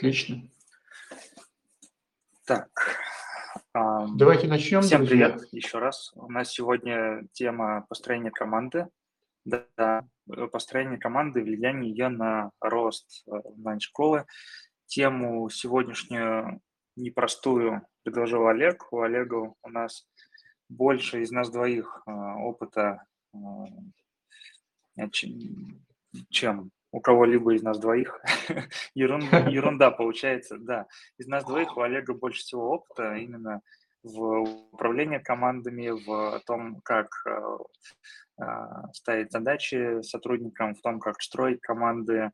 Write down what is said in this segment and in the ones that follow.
Отлично. Так. Давайте начнем. Всем друзья. привет еще раз. У нас сегодня тема построения команды. Да, построение команды, влияние ее на рост э, онлайн-школы. Тему сегодняшнюю непростую предложил Олег. У Олега у нас больше из нас двоих э, опыта, э, чем у кого-либо из нас двоих. ерунда, ерунда получается, да. Из нас двоих у Олега больше всего опыта именно в управлении командами, в том, как э, э, ставить задачи сотрудникам, в том, как строить команды.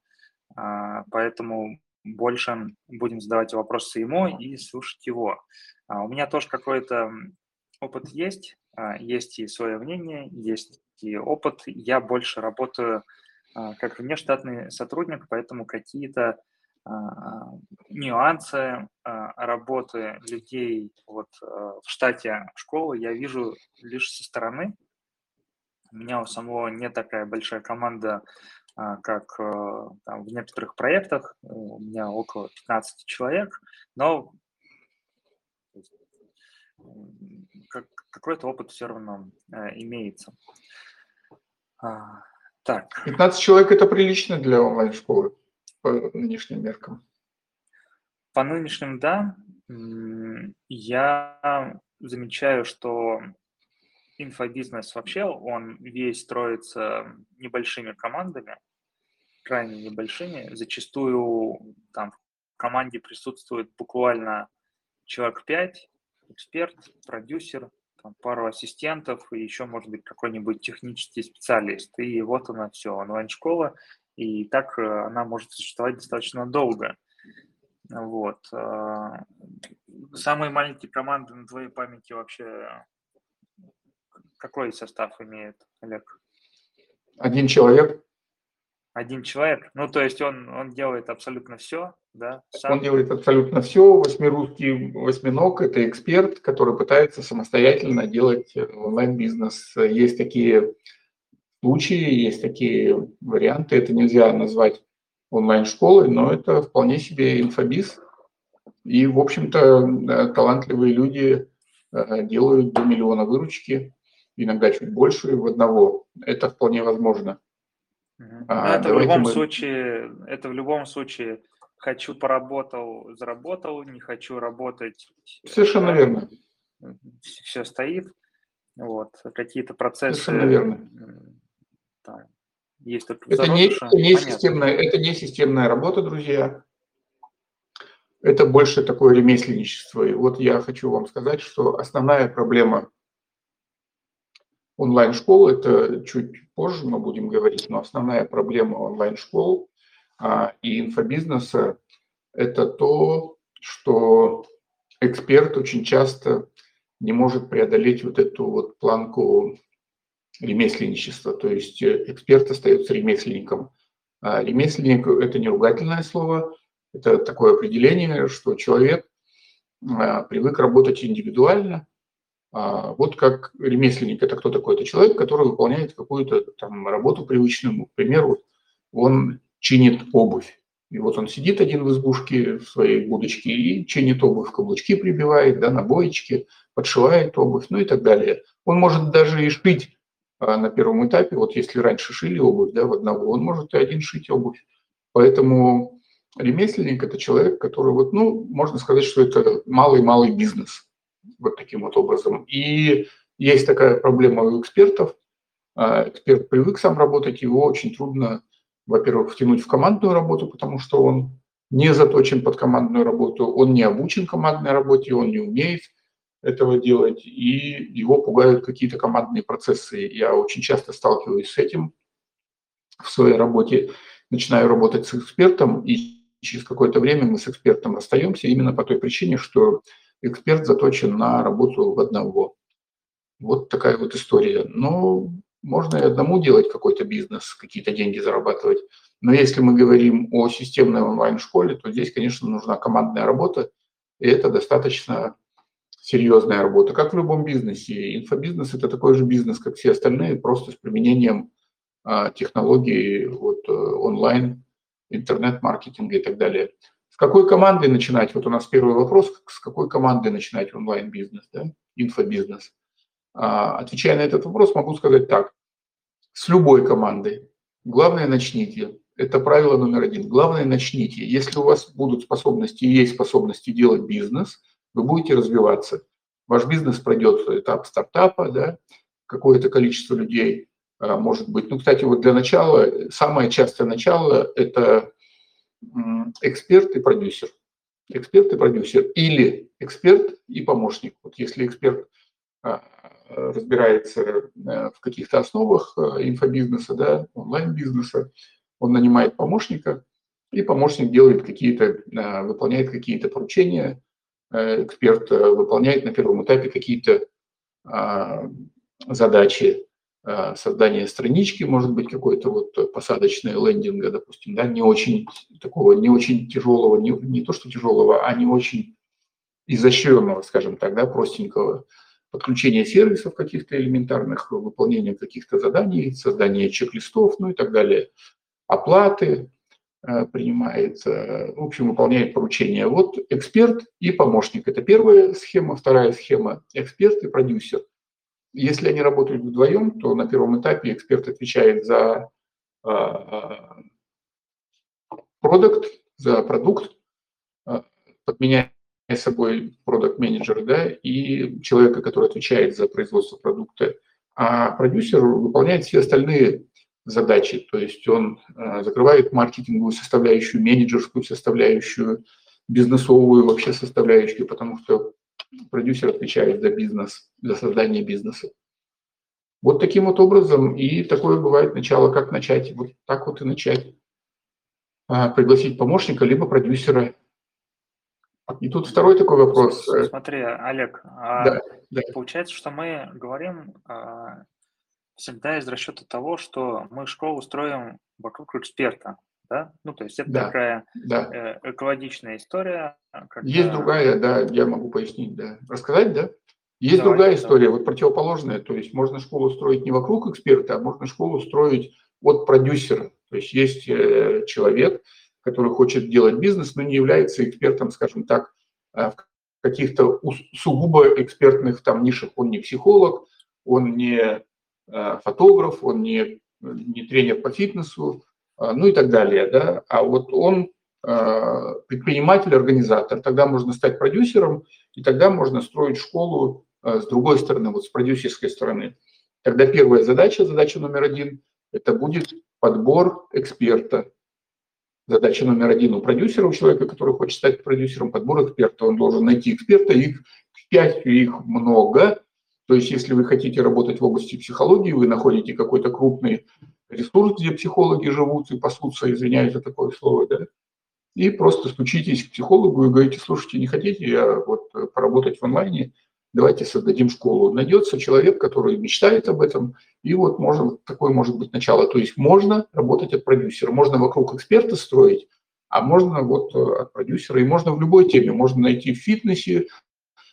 Э, поэтому больше будем задавать вопросы ему и слушать его. А у меня тоже какой-то опыт есть, а, есть и свое мнение, есть и опыт. Я больше работаю как внештатный сотрудник, поэтому какие-то а, нюансы работы людей вот в штате школы я вижу лишь со стороны. У меня у самого не такая большая команда, как там, в некоторых проектах. У меня около 15 человек, но какой-то опыт все равно имеется. Так. 15 человек – это прилично для онлайн-школы по нынешним меркам. По нынешним, да. Я замечаю, что инфобизнес вообще, он весь строится небольшими командами, крайне небольшими. Зачастую там в команде присутствует буквально человек 5, эксперт, продюсер, там, пару ассистентов и еще, может быть, какой-нибудь технический специалист. И вот она все, онлайн-школа, и так э, она может существовать достаточно долго. Вот. Э, самые маленькие команды на твоей памяти вообще какой состав имеет, Олег? Один человек один человек. Ну, то есть он, он делает абсолютно все, да? Сам. Он делает абсолютно все. Восьмирусский восьминог – это эксперт, который пытается самостоятельно делать онлайн-бизнес. Есть такие случаи, есть такие варианты. Это нельзя назвать онлайн-школой, но это вполне себе инфобиз. И, в общем-то, талантливые люди э, делают до миллиона выручки, иногда чуть больше в одного. Это вполне возможно. А, это в любом мы... случае, это в любом случае хочу поработал, заработал, не хочу работать. Совершенно да, верно. Все стоит. Вот какие-то процессы. Совершенно верно. Там, есть только это не, это, не системная, это не системная работа, друзья. Это больше такое ремесленничество. И вот я хочу вам сказать, что основная проблема онлайн-школ, это чуть позже мы будем говорить, но основная проблема онлайн-школ а, и инфобизнеса – это то, что эксперт очень часто не может преодолеть вот эту вот планку ремесленничества. То есть э, эксперт остается ремесленником. А ремесленник – это не ругательное слово, это такое определение, что человек а, привык работать индивидуально, вот как ремесленник – это кто такой? Это человек, который выполняет какую-то там работу привычную. К примеру, он чинит обувь. И вот он сидит один в избушке в своей будочке и чинит обувь, каблучки прибивает, да, набоечки, подшивает обувь, ну и так далее. Он может даже и шить а, на первом этапе, вот если раньше шили обувь, да, в одного, он может и один шить обувь. Поэтому ремесленник – это человек, который, вот, ну, можно сказать, что это малый-малый бизнес вот таким вот образом. И есть такая проблема у экспертов. А, эксперт привык сам работать, его очень трудно, во-первых, втянуть в командную работу, потому что он не заточен под командную работу, он не обучен командной работе, он не умеет этого делать, и его пугают какие-то командные процессы. Я очень часто сталкиваюсь с этим в своей работе, начинаю работать с экспертом, и через какое-то время мы с экспертом расстаемся именно по той причине, что эксперт заточен на работу в одного. Вот такая вот история. Но можно и одному делать какой-то бизнес, какие-то деньги зарабатывать. Но если мы говорим о системной онлайн-школе, то здесь, конечно, нужна командная работа, и это достаточно серьезная работа, как в любом бизнесе. Инфобизнес – это такой же бизнес, как все остальные, просто с применением а, технологий вот, э, онлайн, интернет-маркетинга и так далее. С какой командой начинать? Вот у нас первый вопрос, с какой командой начинать онлайн-бизнес, да, инфобизнес? А, отвечая на этот вопрос, могу сказать так. С любой командой. Главное, начните. Это правило номер один. Главное, начните. Если у вас будут способности и есть способности делать бизнес, вы будете развиваться. Ваш бизнес пройдет этап стартапа, да, какое-то количество людей а, может быть. Ну, кстати, вот для начала, самое частое начало – это эксперт и продюсер. Эксперт и продюсер. Или эксперт и помощник. Вот если эксперт а, разбирается э, в каких-то основах э, инфобизнеса, да, онлайн-бизнеса, он нанимает помощника, и помощник делает какие-то, а, выполняет какие-то поручения, э, эксперт выполняет на первом этапе какие-то а, задачи а, создания странички, может быть, какой-то вот посадочной лендинга, допустим, да, не очень такого, не очень тяжелого, не, не то что тяжелого, а не очень изощренного, скажем так, да, простенького подключения сервисов каких-то элементарных, выполнения каких-то заданий, создания чек-листов, ну и так далее, оплаты э, принимает, в общем, выполняет поручения. Вот эксперт и помощник – это первая схема, вторая схема – эксперт и продюсер – если они работают вдвоем, то на первом этапе эксперт отвечает за а, а, продукт, за продукт, а, подменяя собой продукт менеджер да, и человека, который отвечает за производство продукта. А продюсер выполняет все остальные задачи, то есть он закрывает маркетинговую составляющую, менеджерскую составляющую, бизнесовую вообще составляющую, потому что продюсер отвечает за бизнес, за создание бизнеса. Вот таким вот образом, и такое бывает начало, как начать, вот так вот и начать. А, пригласить помощника, либо продюсера. И тут второй такой вопрос. Смотри, Олег, а да, да. получается, что мы говорим а, всегда из расчета того, что мы школу строим вокруг эксперта да? Ну, то есть это да, такая да. Э, экологичная история. Когда... Есть другая, да, я могу пояснить, да. Рассказать, да? Есть Давай, другая история, вот противоположная, то есть можно школу строить не вокруг эксперта, а можно школу строить от продюсера. То есть есть э, человек, который хочет делать бизнес, но не является экспертом, скажем так, э, в каких-то сугубо экспертных там нишах. Он не психолог, он не фотограф, он не, не тренер по фитнесу, ну и так далее. Да? А вот он а, предприниматель, организатор, тогда можно стать продюсером, и тогда можно строить школу а, с другой стороны, вот с продюсерской стороны. Тогда первая задача, задача номер один, это будет подбор эксперта. Задача номер один у продюсера, у человека, который хочет стать продюсером, подбор эксперта. Он должен найти эксперта, их, счастью, их много. То есть, если вы хотите работать в области психологии, вы находите какой-то крупный ресурс, где психологи живут и пасутся, извиняюсь за такое слово, да, и просто стучитесь к психологу и говорите, слушайте, не хотите я вот поработать в онлайне, давайте создадим школу. Найдется человек, который мечтает об этом, и вот можно, такое может быть начало. То есть можно работать от продюсера, можно вокруг эксперта строить, а можно вот от продюсера, и можно в любой теме, можно найти в фитнесе,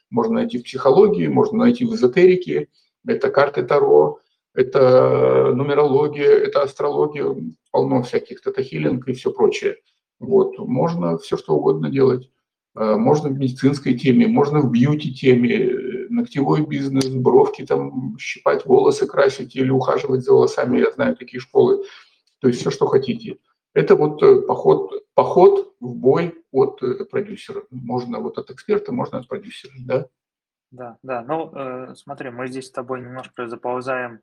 можно найти в психологии, можно найти в эзотерике, это карты Таро, это нумерология, это астрология, полно всяких, тета-хиллинг и все прочее. Вот. Можно все что угодно делать. Э, можно в медицинской теме, можно в бьюти-теме, ногтевой бизнес, бровки там, щипать волосы, красить или ухаживать за волосами. Я знаю такие школы. То есть все, что хотите. Это вот э, поход, поход в бой от э, продюсера. Можно вот от эксперта, можно от продюсера, да? Да, да. Ну, э, смотри, мы здесь с тобой немножко заползаем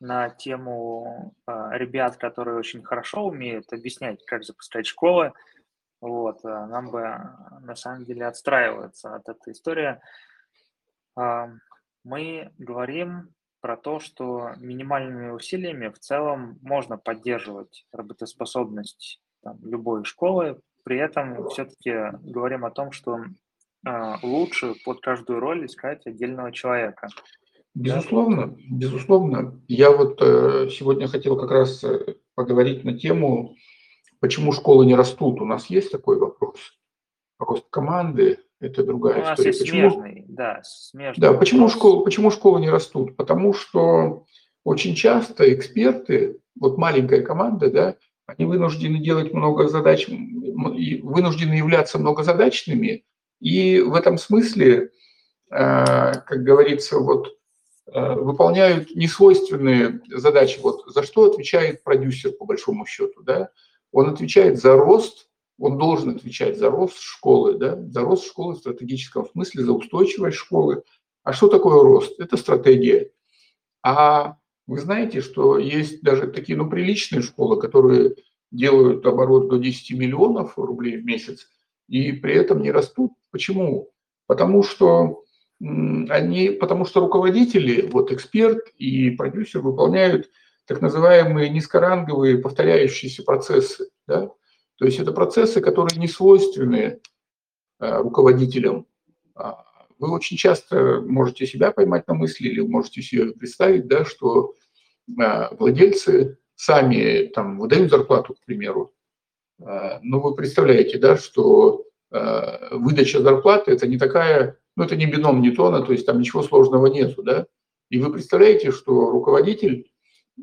на тему э, ребят, которые очень хорошо умеют объяснять, как запускать школы. Вот, э, нам бы на самом деле отстраиваться от этой истории. Мы говорим про то, что минимальными усилиями в целом можно поддерживать работоспособность там, любой школы. При этом все-таки говорим о том, что лучше под каждую роль искать отдельного человека. Безусловно, безусловно. Я вот э, сегодня хотел как раз э, поговорить на тему, почему школы не растут. У нас есть такой вопрос. Рост команды – это другая У нас история. есть почему, смежный, да, смежный да, почему школы, почему школы не растут? Потому что очень часто эксперты, вот маленькая команда, да, они вынуждены делать много задач, вынуждены являться многозадачными, и в этом смысле, как говорится, вот выполняют несвойственные задачи. Вот за что отвечает продюсер, по большому счету, да? Он отвечает за рост он должен отвечать за рост школы, да, за рост школы в стратегическом смысле, за устойчивость школы. А что такое рост? Это стратегия. А вы знаете, что есть даже такие, ну, приличные школы, которые делают оборот до 10 миллионов рублей в месяц и при этом не растут. Почему? Потому что они, потому что руководители, вот эксперт и продюсер выполняют так называемые низкоранговые повторяющиеся процессы. Да? То есть это процессы, которые не свойственны э, руководителям. А, вы очень часто можете себя поймать на мысли или можете себе представить, да, что э, владельцы сами там выдают зарплату, к примеру. Но вы представляете, да, что выдача зарплаты – это не такая, ну, это не бином Ньютона, то есть там ничего сложного нету, да. И вы представляете, что руководитель,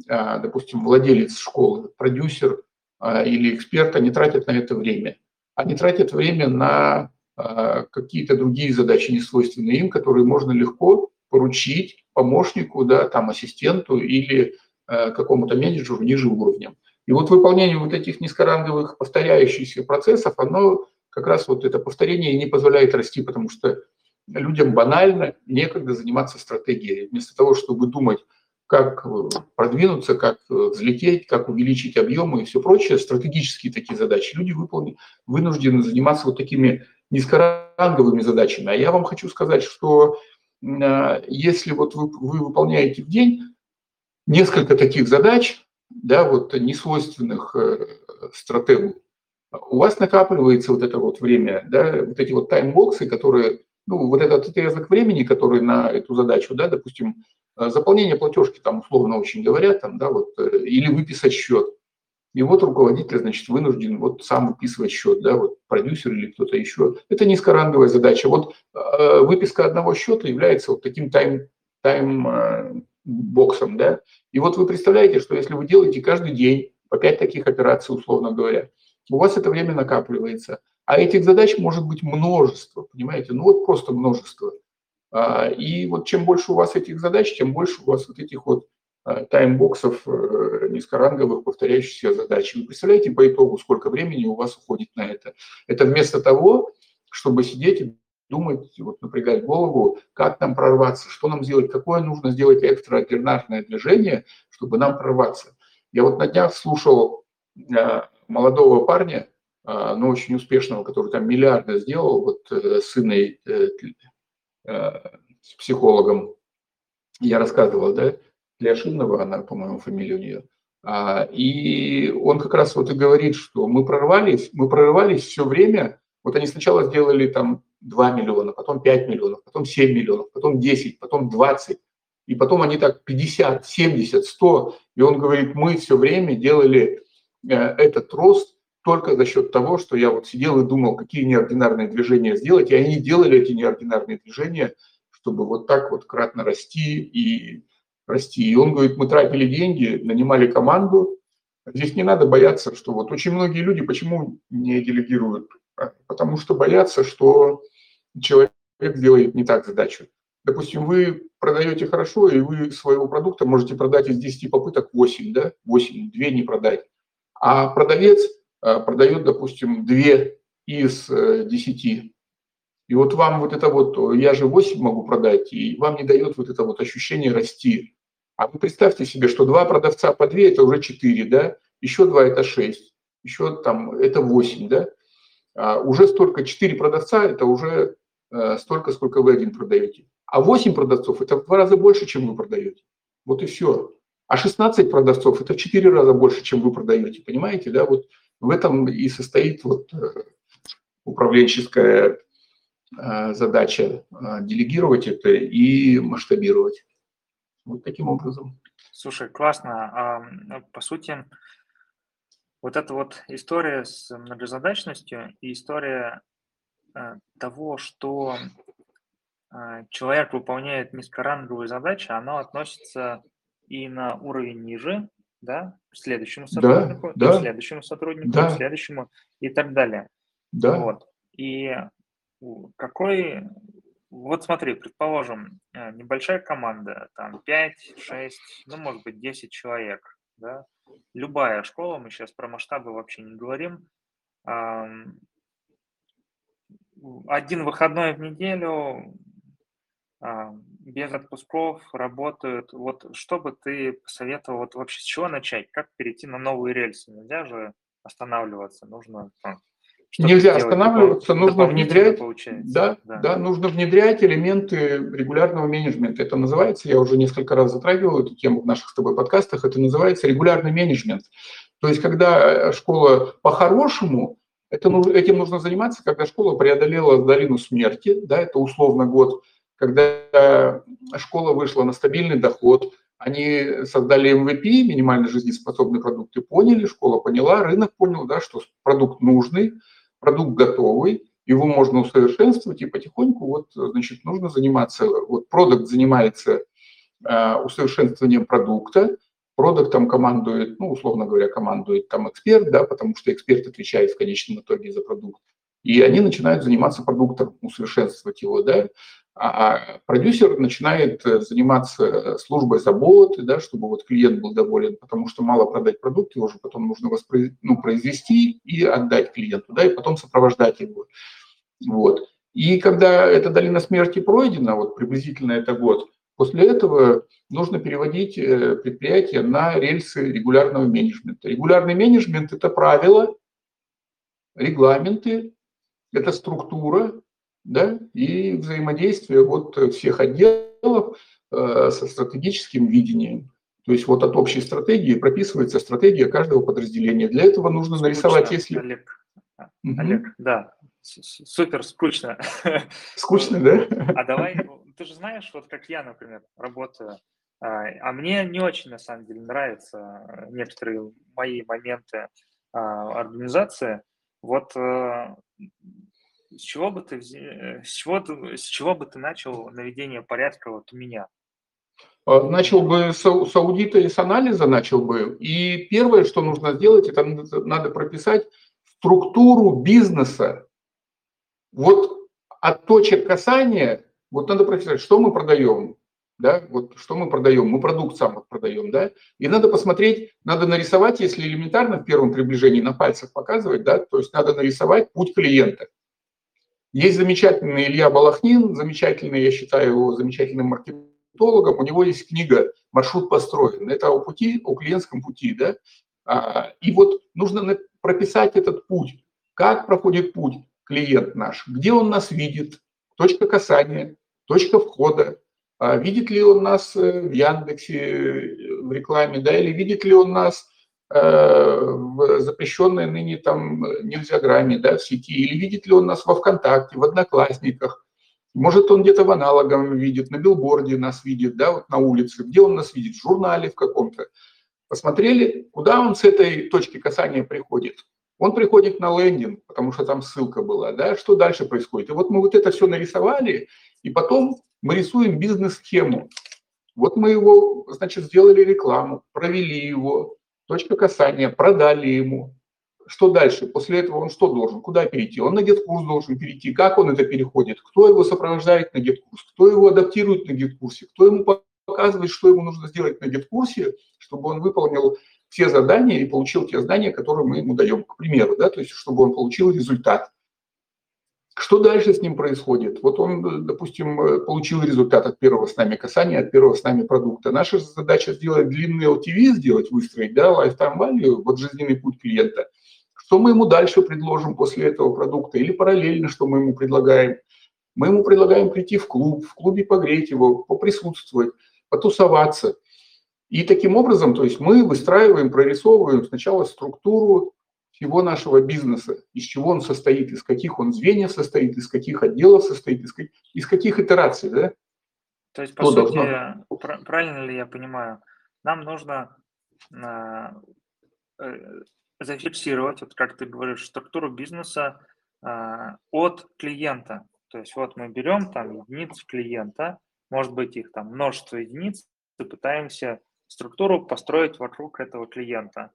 допустим, владелец школы, продюсер, а, или эксперта не тратят на это время. Они тратят время на а, какие-то другие задачи, не свойственные им, которые можно легко поручить помощнику, да, там, ассистенту или а, какому-то менеджеру ниже уровнем. И вот выполнение вот этих низкоранговых повторяющихся процессов, оно как раз вот это повторение не позволяет расти, потому что людям банально некогда заниматься стратегией. Вместо того, чтобы думать, как э, продвинуться, как э, взлететь, как увеличить объемы и все прочее, стратегические такие задачи, люди выполнены, вынуждены заниматься вот такими низкоранговыми задачами. А я вам хочу сказать, что э, если вот вы, вы выполняете в день несколько таких задач, да, вот несвойственных стратегу, у вас накапливается вот это вот время, да, вот эти вот таймбоксы, которые, ну, вот этот отрезок времени, который на эту задачу, да, допустим, Э, заполнение платежки, там условно очень говорят, там, да, вот, э, или выписать счет. И вот руководитель, значит, вынужден вот сам выписывать счет, да, вот продюсер или кто-то еще. Это низкоранговая задача. Вот э, выписка одного счета является вот таким тайм, тайм э, да. И вот вы представляете, что если вы делаете каждый день по пять таких операций, условно говоря, у вас это время накапливается. А этих задач может быть множество, понимаете? Ну вот просто множество. А, и вот чем больше у вас этих задач, тем больше у вас вот этих вот а, таймбоксов э, низкоранговых повторяющихся задач. Вы представляете по итогу, сколько времени у вас уходит на это? Это вместо того, чтобы сидеть и думать, вот напрягать голову, как нам прорваться, что нам сделать, какое нужно сделать экстраординарное движение, чтобы нам прорваться. Я вот на днях слушал а, молодого парня, но очень успешного, который там миллиарды сделал, вот э, сына э, с психологом, я рассказывал, да, Ляшинова, она, по-моему, фамилия у нее, а, и он как раз вот и говорит, что мы прорвались, мы прорывались все время, вот они сначала сделали там 2 миллиона, потом 5 миллионов, потом 7 миллионов, потом 10, потом 20, и потом они так 50, 70, 100, и он говорит, мы все время делали э, этот рост только за счет того, что я вот сидел и думал, какие неординарные движения сделать, и они делали эти неординарные движения, чтобы вот так вот кратно расти и расти. И он говорит, мы тратили деньги, нанимали команду. Здесь не надо бояться, что вот очень многие люди почему не делегируют? Потому что боятся, что человек делает не так задачу. Допустим, вы продаете хорошо, и вы своего продукта можете продать из 10 попыток 8, да, 8, 2 не продать. А продавец Э, продает, допустим, две из э, десяти. И вот вам вот это вот, я же 8 могу продать, и вам не дает вот это вот ощущение расти. А вы представьте себе, что два продавца по 2 – это уже 4, да? Еще два – это 6, еще там это 8, да? А уже столько, 4 продавца – это уже э, столько, сколько вы один продаете. А 8 продавцов – это в два раза больше, чем вы продаете. Вот и все. А 16 продавцов – это в 4 раза больше, чем вы продаете. Понимаете, да? Вот в этом и состоит вот э, управленческая э, задача э, делегировать это и масштабировать. Вот таким образом. Слушай, классно. Ну, по сути, вот эта вот история с многозадачностью и история того, что человек выполняет низкоранговые задачи, она относится и на уровень ниже, да, следующему сотруднику, да, да, следующему сотруднику, да. следующему и так далее. Да. Вот. И какой, вот смотри, предположим, э, небольшая команда, там 5, 6, ну, может быть, 10 человек, да, любая школа, мы сейчас про масштабы вообще не говорим, один выходной в неделю, без отпусков работают. Вот что бы ты посоветовал, вот вообще с чего начать? Как перейти на новые рельсы? Нельзя же останавливаться, нужно там, Нельзя останавливаться, нужно внедрять, да, да, да, нужно внедрять элементы регулярного менеджмента. Это называется, я уже несколько раз затрагивал эту тему в наших с тобой подкастах, это называется регулярный менеджмент. То есть, когда школа по-хорошему, это, этим нужно заниматься, когда школа преодолела долину смерти, да, это условно год, когда школа вышла на стабильный доход, они создали MVP, минимально жизнеспособный продукт, и поняли, школа поняла, рынок понял, да, что продукт нужный, продукт готовый, его можно усовершенствовать, и потихоньку вот, значит, нужно заниматься, вот продукт занимается э, усовершенствованием продукта, продуктом командует, ну, условно говоря, командует там эксперт, да, потому что эксперт отвечает в конечном итоге за продукт. И они начинают заниматься продуктом, усовершенствовать его, да, а продюсер начинает э, заниматься службой заботы, да, чтобы вот клиент был доволен, потому что мало продать продукт, его же потом нужно ну, произвести и отдать клиенту, да, и потом сопровождать его. Вот. И когда эта долина смерти пройдена, вот приблизительно это год, после этого нужно переводить э, предприятие на рельсы регулярного менеджмента. Регулярный менеджмент – это правила, регламенты, это структура, да, и взаимодействие вот всех отделов э, со стратегическим видением. То есть вот от общей стратегии прописывается стратегия каждого подразделения. Для этого нужно скучно, нарисовать, если... Олег, угу. Олег да, супер скучно. Скучно, да? А давай, ты же знаешь, вот как я, например, работаю, а, а мне не очень, на самом деле, нравятся некоторые мои моменты а, организации. Вот э, с чего бы ты, э, с чего, с чего бы ты начал наведение порядка вот у меня? А, начал бы с, с аудита и с анализа начал бы. И первое, что нужно сделать, это надо прописать структуру бизнеса. Вот от точек касания, вот надо прописать, что мы продаем, да, вот что мы продаем, мы продукт сам продаем, да, и надо посмотреть, надо нарисовать, если элементарно в первом приближении на пальцах показывать, да, то есть надо нарисовать путь клиента. Есть замечательный Илья Балахнин, замечательный, я считаю его замечательным маркетологом. У него есть книга «Маршрут построен». Это о пути, о клиентском пути. Да? А, и вот нужно прописать этот путь. Как проходит путь клиент наш? Где он нас видит? Точка касания, точка входа. А видит ли он нас э, в Яндексе, э, в рекламе, да, или видит ли он нас в запрещенной ныне там нельзяграмме, да, в сети, или видит ли он нас во ВКонтакте, в Одноклассниках, может, он где-то в аналоговом видит, на билборде нас видит, да, вот на улице, где он нас видит, в журнале в каком-то. Посмотрели, куда он с этой точки касания приходит. Он приходит на лендинг, потому что там ссылка была, да, что дальше происходит. И вот мы вот это все нарисовали, и потом мы рисуем бизнес-схему. Вот мы его, значит, сделали рекламу, провели его, точка касания, продали ему. Что дальше? После этого он что должен? Куда перейти? Он на гет-курс должен перейти. Как он это переходит? Кто его сопровождает на гет-курс? Кто его адаптирует на гет-курсе? Кто ему показывает, что ему нужно сделать на гет-курсе, чтобы он выполнил все задания и получил те знания, которые мы ему даем, к примеру, да, то есть чтобы он получил результат. Что дальше с ним происходит? Вот он, допустим, получил результат от первого с нами касания, от первого с нами продукта. Наша задача сделать длинный LTV, сделать, выстроить, да, lifetime value, вот жизненный путь клиента. Что мы ему дальше предложим после этого продукта? Или параллельно, что мы ему предлагаем? Мы ему предлагаем прийти в клуб, в клубе погреть его, поприсутствовать, потусоваться. И таким образом, то есть мы выстраиваем, прорисовываем сначала структуру всего нашего бизнеса, из чего он состоит, из каких он звеньев состоит, из каких отделов состоит, из, как, из каких итераций, да? То есть, по Что сути, должно... правильно ли я понимаю, нам нужно э, зафиксировать, вот как ты говоришь, структуру бизнеса э, от клиента. То есть вот мы берем там единиц клиента, может быть их там множество единиц, и пытаемся структуру построить вокруг этого клиента.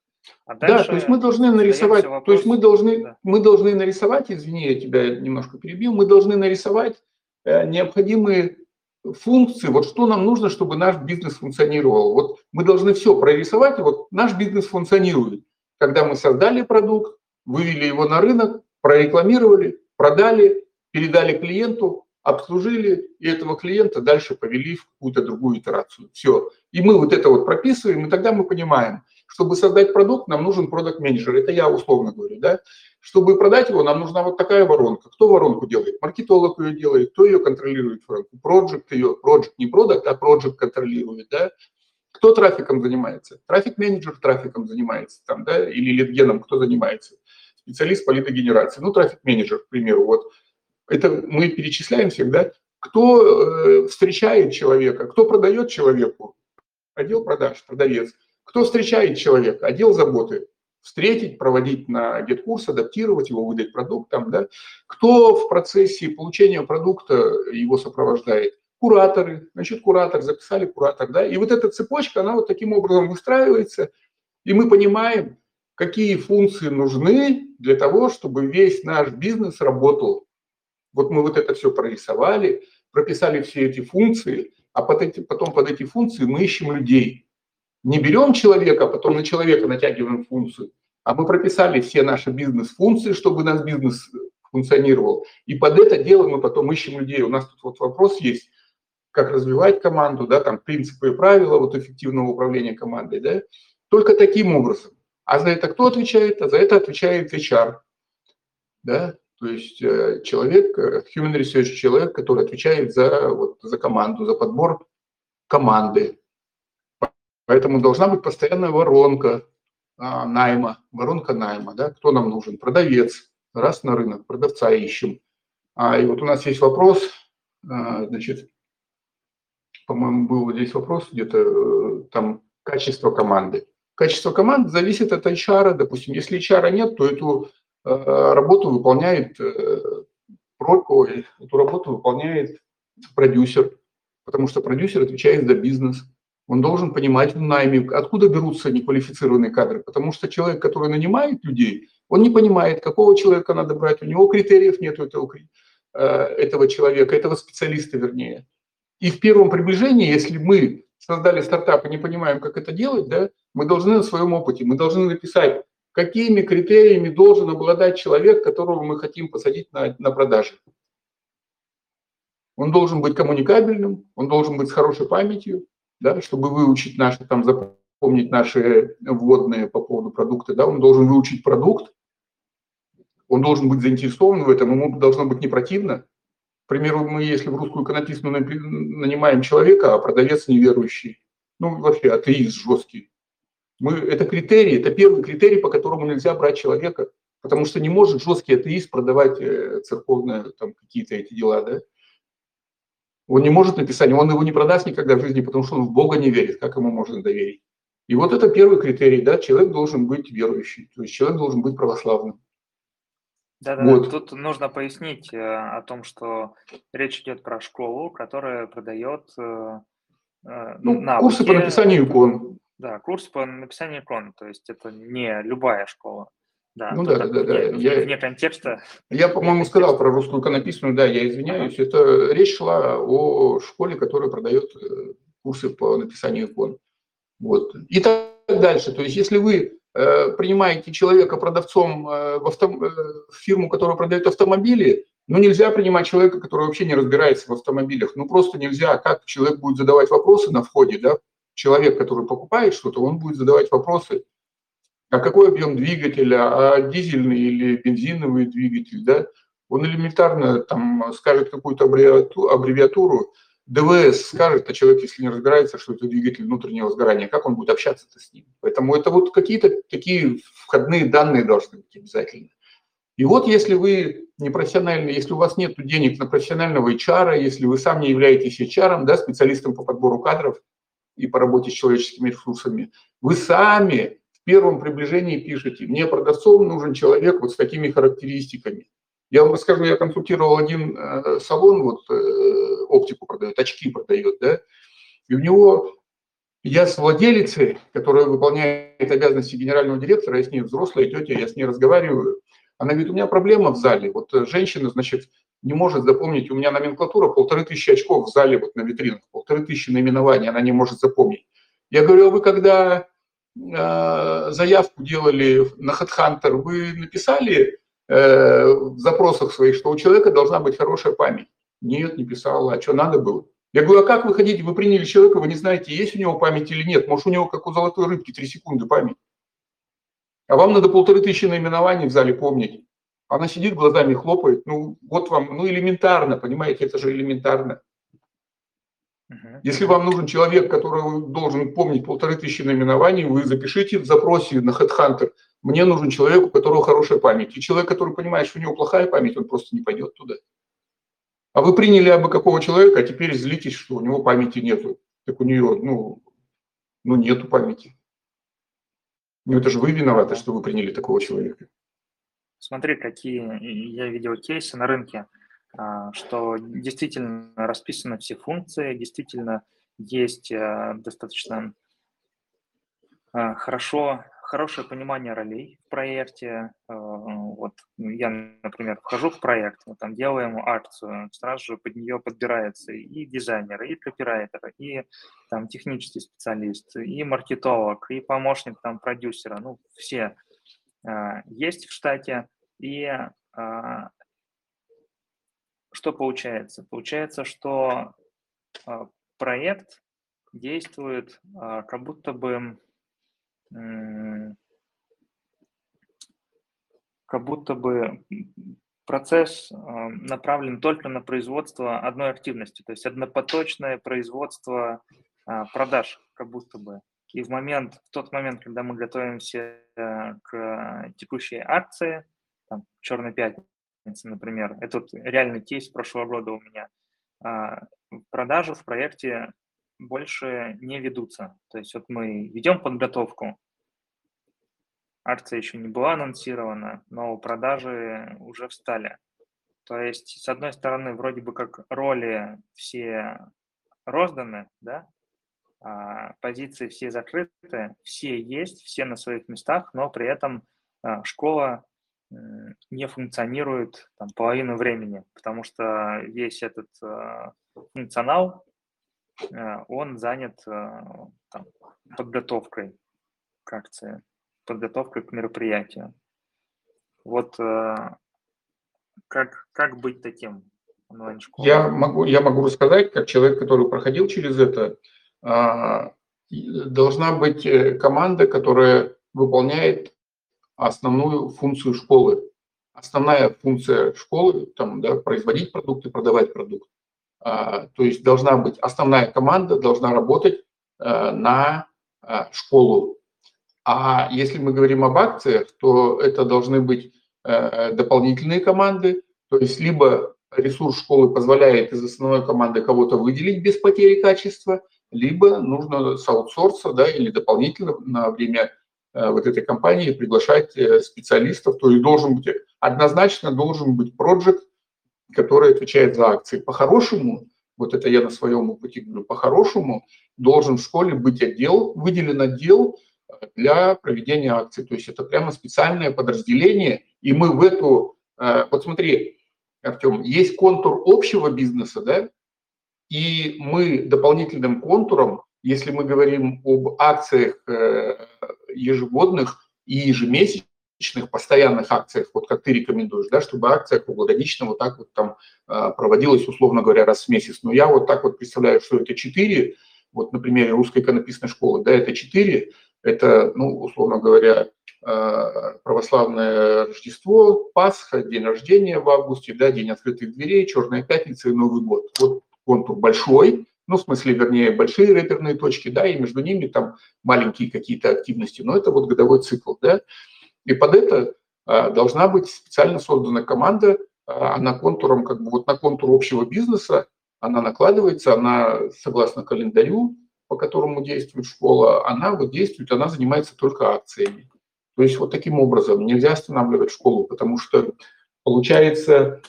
А да, то есть мы должны нарисовать, вопрос, то есть мы должны, да. мы должны нарисовать, извини, я тебя немножко перебил, мы должны нарисовать э, необходимые функции, вот что нам нужно, чтобы наш бизнес функционировал. Вот мы должны все прорисовать, вот наш бизнес функционирует. Когда мы создали продукт, вывели его на рынок, прорекламировали, продали, передали клиенту, обслужили, и этого клиента дальше повели в какую-то другую итерацию. Все. И мы вот это вот прописываем, и тогда мы понимаем, чтобы создать продукт, нам нужен продукт-менеджер. Это я условно говорю, да. Чтобы продать его, нам нужна вот такая воронка. Кто воронку делает? Маркетолог ее делает. Кто ее контролирует? Проджект ее. Проджект не продукт, а проджект контролирует, да. Кто трафиком занимается? Трафик-менеджер трафиком занимается, там, да, или литгеном кто занимается? Специалист по лидогенерации. Ну, трафик-менеджер, к примеру, вот это мы перечисляем всегда, кто э, встречает человека, кто продает человеку, отдел продаж, продавец, кто встречает человека, отдел заботы, встретить, проводить на гет-курс, адаптировать его, выдать продукт там, да, кто в процессе получения продукта его сопровождает, кураторы, значит, куратор, записали куратор, да, и вот эта цепочка, она вот таким образом выстраивается, и мы понимаем, какие функции нужны для того, чтобы весь наш бизнес работал. Вот мы вот это все прорисовали, прописали все эти функции, а под эти, потом под эти функции мы ищем людей. Не берем человека, а потом на человека натягиваем функцию, а мы прописали все наши бизнес-функции, чтобы наш бизнес функционировал. И под это дело мы потом ищем людей. У нас тут вот вопрос есть, как развивать команду, да, там принципы и правила вот эффективного управления командой, да, только таким образом. А за это кто отвечает? А за это отвечает HR, да, то есть э, человек, э, human research человек, который отвечает за, вот, за команду, за подбор команды. Поэтому должна быть постоянная воронка а, найма, воронка найма, да, кто нам нужен, продавец, раз на рынок, продавца ищем. А, и вот у нас есть вопрос, а, значит, по-моему, был здесь вопрос где-то, э, там, качество команды. Качество команды зависит от HR, допустим, если HR нет, то эту Э, работу выполняет э, эту работу выполняет продюсер, потому что продюсер отвечает за бизнес. Он должен понимать в найме, откуда берутся неквалифицированные кадры, потому что человек, который нанимает людей, он не понимает, какого человека надо брать, у него критериев нет этого, э, этого человека, этого специалиста вернее. И в первом приближении, если мы создали стартап и не понимаем, как это делать, да, мы должны на своем опыте, мы должны написать какими критериями должен обладать человек, которого мы хотим посадить на, на продаже. Он должен быть коммуникабельным, он должен быть с хорошей памятью, да, чтобы выучить наши, там, запомнить наши вводные по поводу продукта, да, он должен выучить продукт, он должен быть заинтересован в этом, ему должно быть не противно. К примеру, мы, если в русскую иконописную нанимаем человека, а продавец неверующий, ну, вообще атеист жесткий, мы, это критерий, это первый критерий, по которому нельзя брать человека, потому что не может жесткий атеист продавать э, церковные там какие-то эти дела, да. Он не может написать, он его не продаст никогда в жизни, потому что он в Бога не верит, как ему можно доверить. И вот это первый критерий, да, человек должен быть верующий, то есть человек должен быть православным. Да, да, вот. тут нужно пояснить э, о том, что речь идет про школу, которая продает э, ну, навыки. курсы по написанию икон. Да, курс по написанию икон, то есть это не любая школа. Да, ну да, да, да, да. Вне, я, вне контекста. Я, по-моему, сказал про русскую иконописную, да, я извиняюсь. Ага. Это речь шла о школе, которая продает э, курсы по написанию икон. Вот. И так дальше. То есть, если вы э, принимаете человека продавцом э, в, авто, э, в фирму, которая продает автомобили, ну, нельзя принимать человека, который вообще не разбирается в автомобилях. Ну, просто нельзя. Как человек будет задавать вопросы на входе, да, человек, который покупает что-то, он будет задавать вопросы, а какой объем двигателя, а дизельный или бензиновый двигатель, да, он элементарно там скажет какую-то аббревиатуру, ДВС скажет, а человек, если не разбирается, что это двигатель внутреннего сгорания, как он будет общаться с ним? Поэтому это вот какие-то такие входные данные должны быть обязательно. И вот если вы не профессиональный, если у вас нет денег на профессионального HR, если вы сам не являетесь HR, да, специалистом по подбору кадров, и по работе с человеческими ресурсами, вы сами первом приближении пишете, мне продавцом нужен человек вот с такими характеристиками. Я вам расскажу, я консультировал один э, салон, вот э, оптику продает, очки продает, да, и у него Я с владелицей, которая выполняет обязанности генерального директора, я с ней взрослая тетя, я с ней разговариваю. Она говорит, у меня проблема в зале. Вот женщина, значит, не может запомнить, у меня номенклатура полторы тысячи очков в зале, вот на витринах, полторы тысячи наименований, она не может запомнить. Я говорю, а вы когда э, заявку делали на HeadHunter, вы написали э, в запросах своих, что у человека должна быть хорошая память? Нет, не писала. А что надо было? Я говорю, а как вы хотите, вы приняли человека, вы не знаете, есть у него память или нет. Может, у него, как у золотой рыбки, три секунды память. А вам надо полторы тысячи наименований в зале помнить. Она сидит, глазами хлопает. Ну, вот вам, ну, элементарно, понимаете, это же элементарно. Если вам нужен человек, который должен помнить полторы тысячи наименований, вы запишите в запросе на HeadHunter. Мне нужен человек, у которого хорошая память. И человек, который понимает, что у него плохая память, он просто не пойдет туда. А вы приняли абы какого человека, а теперь злитесь, что у него памяти нету. Так у нее, ну, ну нету памяти. Ну это же вы виноваты, что вы приняли такого человека. Смотри, какие я видел кейсы на рынке. А, что действительно расписаны все функции, действительно есть э, достаточно а, хорошо, хорошее понимание ролей в проекте. А, вот я, например, вхожу в проект, мы там делаем акцию, сразу же под нее подбирается и дизайнер, и копирайтер, и там технический специалист, и маркетолог, и помощник там продюсера, ну все есть в штате, и что получается? Получается, что а, проект действует а, как будто бы как будто бы процесс а, направлен только на производство одной активности, то есть однопоточное производство продаж, как будто бы. И в момент, в тот момент, когда мы готовимся к текущей акции, там, черной пятницы, например. Это вот реальный кейс прошлого года у меня. А, продажи в проекте больше не ведутся. То есть вот мы ведем подготовку, акция еще не была анонсирована, но продажи уже встали. То есть, с одной стороны, вроде бы как роли все розданы, да, а позиции все закрыты, все есть, все на своих местах, но при этом а, школа не функционирует там, половину времени, потому что весь этот э, функционал, э, он занят э, там, подготовкой к акции, подготовкой к мероприятию. Вот э, как, как быть таким? Я могу, я могу рассказать, как человек, который проходил через это, э, должна быть э, команда, которая выполняет основную функцию школы. Основная функция школы там, да, производить продукты, продавать продукт. А, то есть должна быть основная команда, должна работать а, на а, школу. А если мы говорим об акциях, то это должны быть а, дополнительные команды, то есть либо ресурс школы позволяет из основной команды кого-то выделить без потери качества, либо нужно с аутсорса да, или дополнительно на время Э, вот этой компании приглашать э, специалистов, то есть должен быть, однозначно должен быть проект, который отвечает за акции. По-хорошему, вот это я на своем опыте говорю, по-хорошему должен в школе быть отдел, выделен отдел э, для проведения акций. То есть это прямо специальное подразделение, и мы в эту, вот смотри, Артем, есть контур общего бизнеса, да, и мы дополнительным контуром если мы говорим об акциях э, ежегодных и ежемесячных, постоянных акциях, вот как ты рекомендуешь, да, чтобы акция круглогодично вот так вот там э, проводилась, условно говоря, раз в месяц. Но я вот так вот представляю, что это 4, вот на примере русской иконописной школы, да, это 4, это, ну, условно говоря, э, православное Рождество, Пасха, день рождения в августе, да, день открытых дверей, Черная пятница и Новый год. Вот контур большой, ну, в смысле, вернее, большие реперные точки, да, и между ними там маленькие какие-то активности, но это вот годовой цикл, да. И под это а, должна быть специально создана команда, а, она контуром, как бы вот на контур общего бизнеса, она накладывается, она согласно календарю, по которому действует школа, она вот действует, она занимается только акциями. То есть вот таким образом нельзя останавливать школу, потому что получается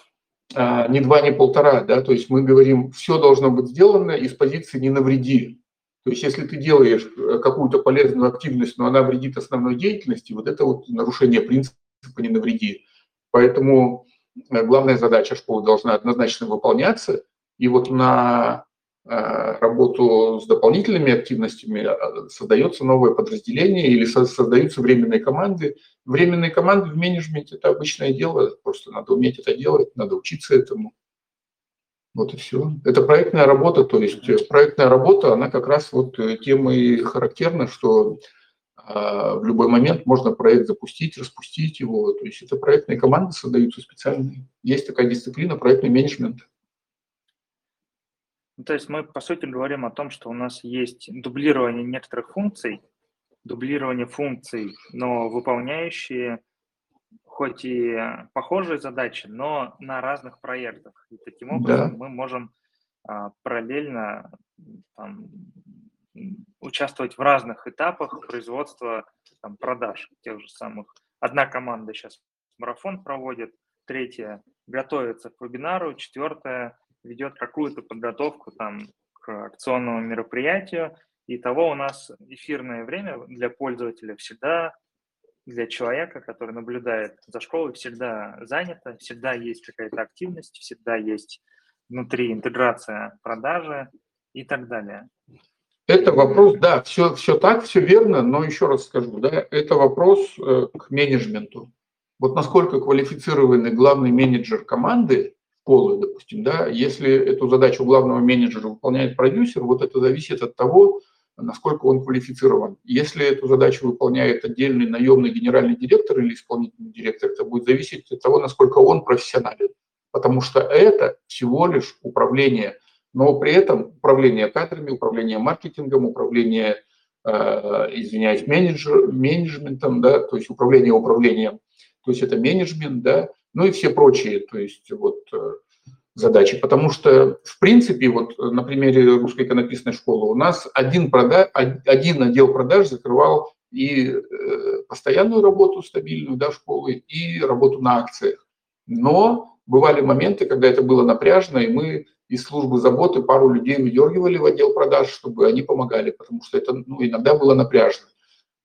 не два, не полтора, да, то есть мы говорим, все должно быть сделано из позиции «не навреди». То есть если ты делаешь э, какую-то полезную активность, но она вредит основной деятельности, вот это вот нарушение принципа «не навреди». Поэтому э, главная задача школы должна однозначно выполняться. И вот на работу с дополнительными активностями, а, создается новое подразделение или создаются временные команды. Временные команды в менеджменте – это обычное дело, просто надо уметь это делать, надо учиться этому. Вот и все. Это проектная работа, то есть э, проектная работа, она как раз вот э, тем и характерна, что а, в любой момент можно проект запустить, распустить его. То есть это проектные команды создаются специальные. Есть такая дисциплина проектный менеджмент. Ну, то есть мы, по сути, говорим о том, что у нас есть дублирование некоторых функций, дублирование функций, но выполняющие хоть и похожие задачи, но на разных проектах. И таким образом да. мы можем а, параллельно там, участвовать в разных этапах производства там, продаж тех же самых. Одна команда сейчас марафон проводит, третья готовится к вебинару, четвертая ведет какую-то подготовку там к акционному мероприятию, и того у нас эфирное время для пользователя всегда для человека, который наблюдает за школой, всегда занято, всегда есть какая-то активность, всегда есть внутри интеграция продажи и так далее. Это вопрос, да, все, все так, все верно, но еще раз скажу, да, это вопрос э, к менеджменту. Вот насколько квалифицированный главный менеджер команды, школы, допустим, да, если эту задачу главного менеджера выполняет продюсер, вот это зависит от того, насколько он квалифицирован. Если эту задачу выполняет отдельный наемный генеральный директор или исполнительный директор, это будет зависеть от того, насколько он профессионален. Потому что это всего лишь управление, но при этом управление кадрами, управление маркетингом, управление, э, извиняюсь, менеджер, менеджментом, да, то есть управление управлением, то есть это менеджмент, да, ну и все прочие, то есть вот э, задачи. Потому что, в принципе, вот на примере русской иконописной школы у нас один, прода... один отдел продаж закрывал и э, постоянную работу стабильную да, школы, и работу на акциях. Но бывали моменты, когда это было напряжно, и мы из службы заботы пару людей выдергивали в отдел продаж, чтобы они помогали, потому что это ну, иногда было напряжно.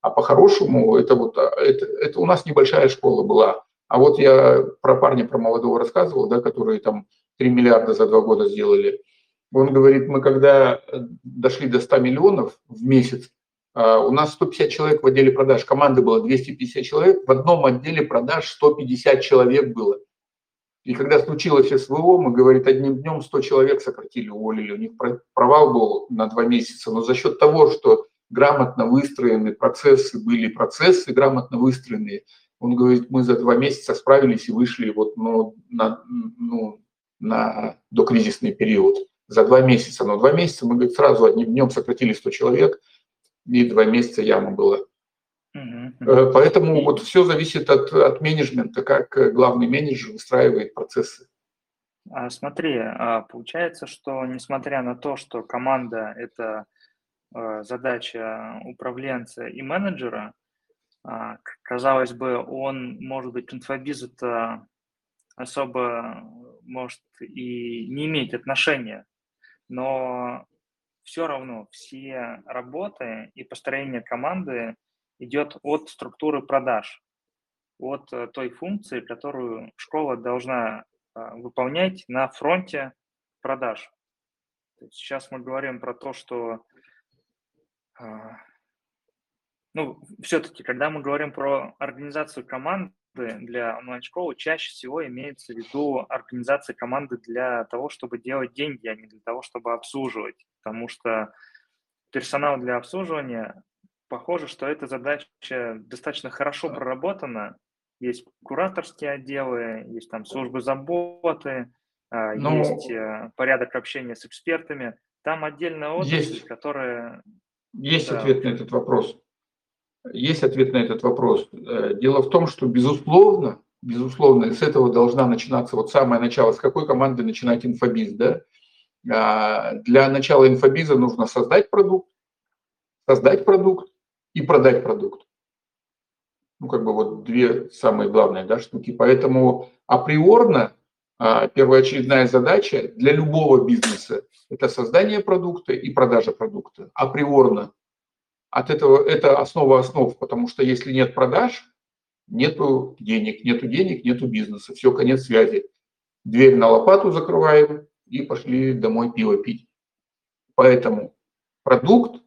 А по-хорошему это вот это, это у нас небольшая школа была. А вот я про парня, про молодого рассказывал, да, которые там 3 миллиарда за два года сделали. Он говорит, мы когда дошли до 100 миллионов в месяц, а, у нас 150 человек в отделе продаж, команды было 250 человек, в одном отделе продаж 150 человек было. И когда случилось СВО, мы, говорит, одним днем 100 человек сократили, уволили. У них провал был на два месяца. Но за счет того, что грамотно выстроены процессы, были процессы грамотно выстроенные, он говорит, мы за два месяца справились и вышли вот, ну, на, ну, на докризисный период. За два месяца. Но два месяца мы, говорит, сразу одним днем сократили 100 человек, и два месяца яма была. Uh-huh. Поэтому вот все зависит от, от менеджмента, как главный менеджер выстраивает процессы. А, смотри, а, получается, что несмотря на то, что команда – это э, задача управленца и менеджера, казалось бы, он, может быть, инфобиз это особо может и не иметь отношения, но все равно все работы и построение команды идет от структуры продаж, от э, той функции, которую школа должна а, выполнять на фронте продаж. Сейчас мы говорим про то, что а, ну, все-таки, когда мы говорим про организацию команды для онлайн-школы, чаще всего имеется в виду организация команды для того, чтобы делать деньги, а не для того, чтобы обслуживать. Потому что персонал для обслуживания, похоже, что эта задача достаточно хорошо проработана. Есть кураторские отделы, есть там службы заботы, а, Но... Ну, есть э, порядок общения с экспертами. Там отдельная отрасль, есть, которая... Есть да. ответ на этот вопрос. Есть ответ на этот вопрос. Э, дело в том, что безусловно, безусловно, с этого должна начинаться вот самое начало. С какой команды начинать инфобиз, да? А, для начала инфобиза нужно создать продукт, создать продукт и продать продукт. Ну, как бы вот две самые главные да, штуки. Поэтому априорно а, первоочередная задача для любого бизнеса – это создание продукта и продажа продукта априорно. От этого это основа основ, потому что если нет продаж, нету денег, нету денег, нету бизнеса, все, конец связи. Дверь на лопату закрываем и пошли домой пиво пить. Поэтому продукт,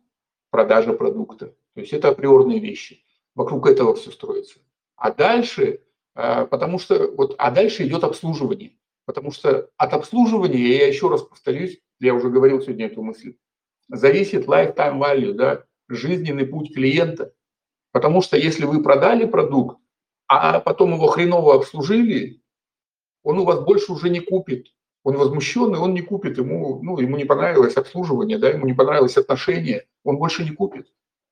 продажа продукта, то есть это априорные вещи. Вокруг этого все строится. А дальше, а, потому что вот, а дальше идет обслуживание. Потому что от обслуживания, я еще раз повторюсь, я уже говорил сегодня эту мысль, зависит lifetime value, да, жизненный путь клиента. Потому что если вы продали продукт, а потом его хреново обслужили, он у вас больше уже не купит. Он возмущенный, он не купит, ему, ну, ему не понравилось обслуживание, да, ему не понравилось отношение, он больше не купит.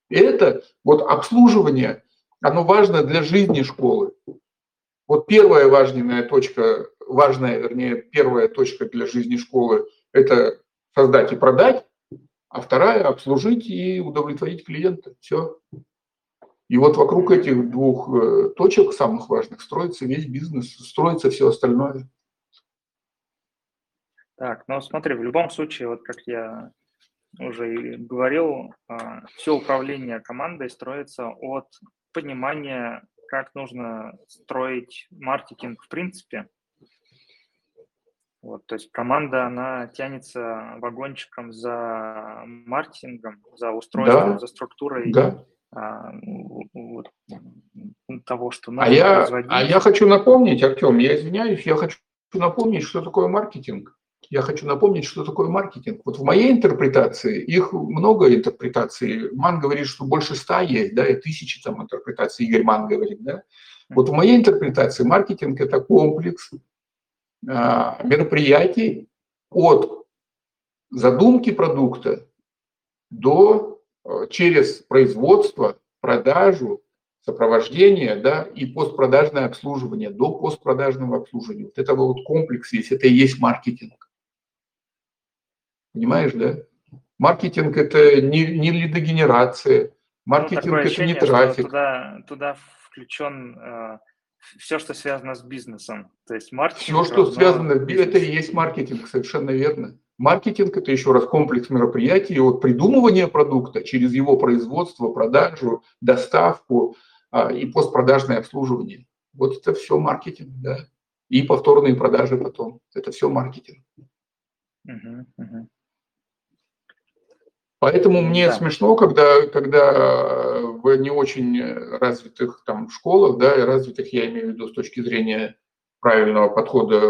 И это вот обслуживание, оно важно для жизни школы. Вот первая важная точка, важная, вернее, первая точка для жизни школы – это создать и продать, а вторая – обслужить и удовлетворить клиента. Все. И вот вокруг этих двух э, точек, самых важных, строится весь бизнес, строится все остальное. Так, ну смотри, в любом случае, вот как я уже и говорил, а, все управление командой строится от понимания как нужно строить маркетинг в принципе. Вот, то есть команда, она тянется вагончиком за маркетингом, за устройством, да, за структурой да. а, вот, того, что надо а я, А я хочу напомнить, Артем, я извиняюсь, я хочу напомнить, что такое маркетинг я хочу напомнить, что такое маркетинг. Вот в моей интерпретации, их много интерпретаций. Ман говорит, что больше ста есть, да, и тысячи там интерпретаций, Игорь Ман говорит, да. Вот в моей интерпретации маркетинг – это комплекс а, мероприятий от задумки продукта до а, через производство, продажу, сопровождение, да, и постпродажное обслуживание, до постпродажного обслуживания. Вот это вот комплекс есть, это и есть маркетинг. Понимаешь, да? Маркетинг – это не, не лидогенерация, ну, маркетинг ну, – это ощущение, не трафик. Туда, туда включен э, все, что связано с бизнесом. То есть маркетинг… Все, что связано с бизнесом, это и есть маркетинг, совершенно верно. Маркетинг – это еще раз комплекс мероприятий от придумывания продукта через его производство, продажу, доставку а, и постпродажное обслуживание. Вот это все маркетинг, да. И повторные продажи потом. Это все маркетинг. Uh-huh, uh-huh. Поэтому мне да. смешно, когда, когда в не очень развитых там школах, да, и развитых я имею в виду с точки зрения правильного подхода,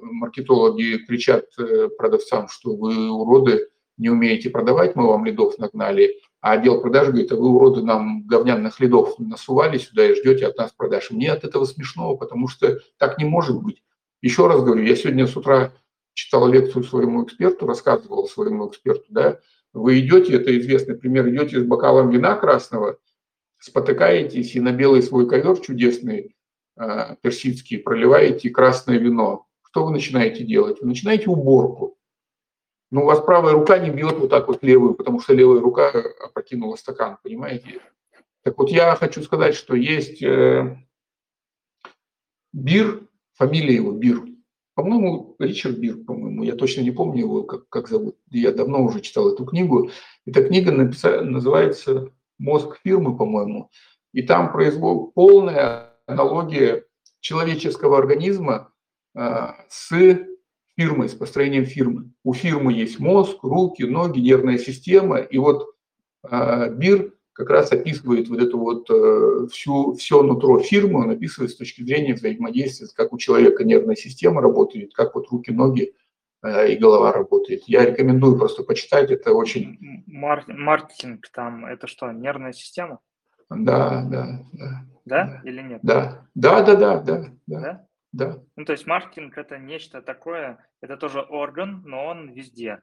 маркетологи кричат э, продавцам, что вы уроды, не умеете продавать, мы вам лидов нагнали, а отдел продаж говорит, а вы уроды нам говняных лидов насували сюда и ждете от нас продаж. Мне от этого смешно, потому что так не может быть. Еще раз говорю, я сегодня с утра читал лекцию своему эксперту, рассказывал своему эксперту, да, вы идете, это известный пример, идете с бокалом вина красного, спотыкаетесь и на белый свой ковер чудесный, э, персидский, проливаете красное вино. Что вы начинаете делать? Вы начинаете уборку. Но у вас правая рука не бьет вот так вот левую, потому что левая рука опрокинула стакан, понимаете? Так вот я хочу сказать, что есть э, Бир, фамилия его Бир, по-моему, Ричард Бир, по-моему, я точно не помню его, как, как зовут. Я давно уже читал эту книгу. Эта книга написа, называется «Мозг фирмы», по-моему. И там произвол полная аналогия человеческого организма э, с фирмой, с построением фирмы. У фирмы есть мозг, руки, ноги, нервная система. И вот э, Бир как раз описывает вот эту вот э, всю, все нутро фирмы, он описывает с точки зрения взаимодействия, как у человека нервная система работает, как вот руки, ноги э, и голова работает. Я рекомендую просто почитать, это очень... Мар- маркетинг там, это что, нервная система? Да, да, да. Да, да. или нет? Да, да, да, да, да. да? Да. Ну, то есть маркетинг это нечто такое, это тоже орган, но он везде.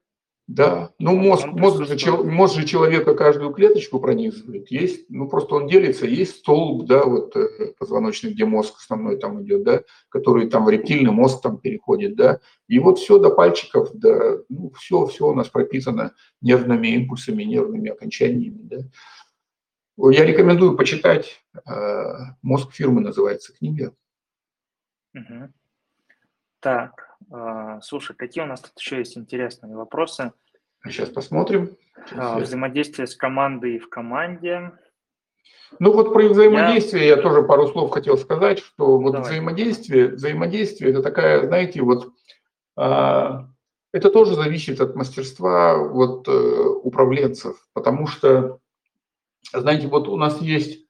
Да, ну мозг, мозг, же, мозг же человека каждую клеточку пронизывает. Есть, ну просто он делится, есть столб, да, вот э, позвоночный, где мозг основной там идет, да, который там в рептильный мозг там переходит, да. И вот все до пальчиков, да, ну все, все у нас прописано нервными импульсами, нервными окончаниями, да. Я рекомендую почитать э, «Мозг фирмы» называется книга. Угу. Так, слушай, какие у нас тут еще есть интересные вопросы? Сейчас посмотрим. Сейчас э, взаимодействие с командой в команде. Ну вот про взаимодействие я... я тоже пару слов хотел сказать, что вот Давай. взаимодействие, взаимодействие это такая, знаете, вот а, это тоже зависит от мастерства вот э, управленцев, потому что, знаете, вот у нас есть а,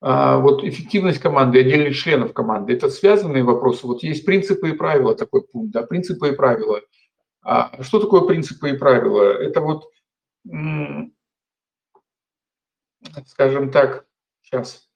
вот эффективность команды, отдельных членов команды. Это связанные вопросы. Вот есть принципы и правила, такой пункт, да, принципы и правила. А что такое принципы и правила? Это вот, скажем так, сейчас,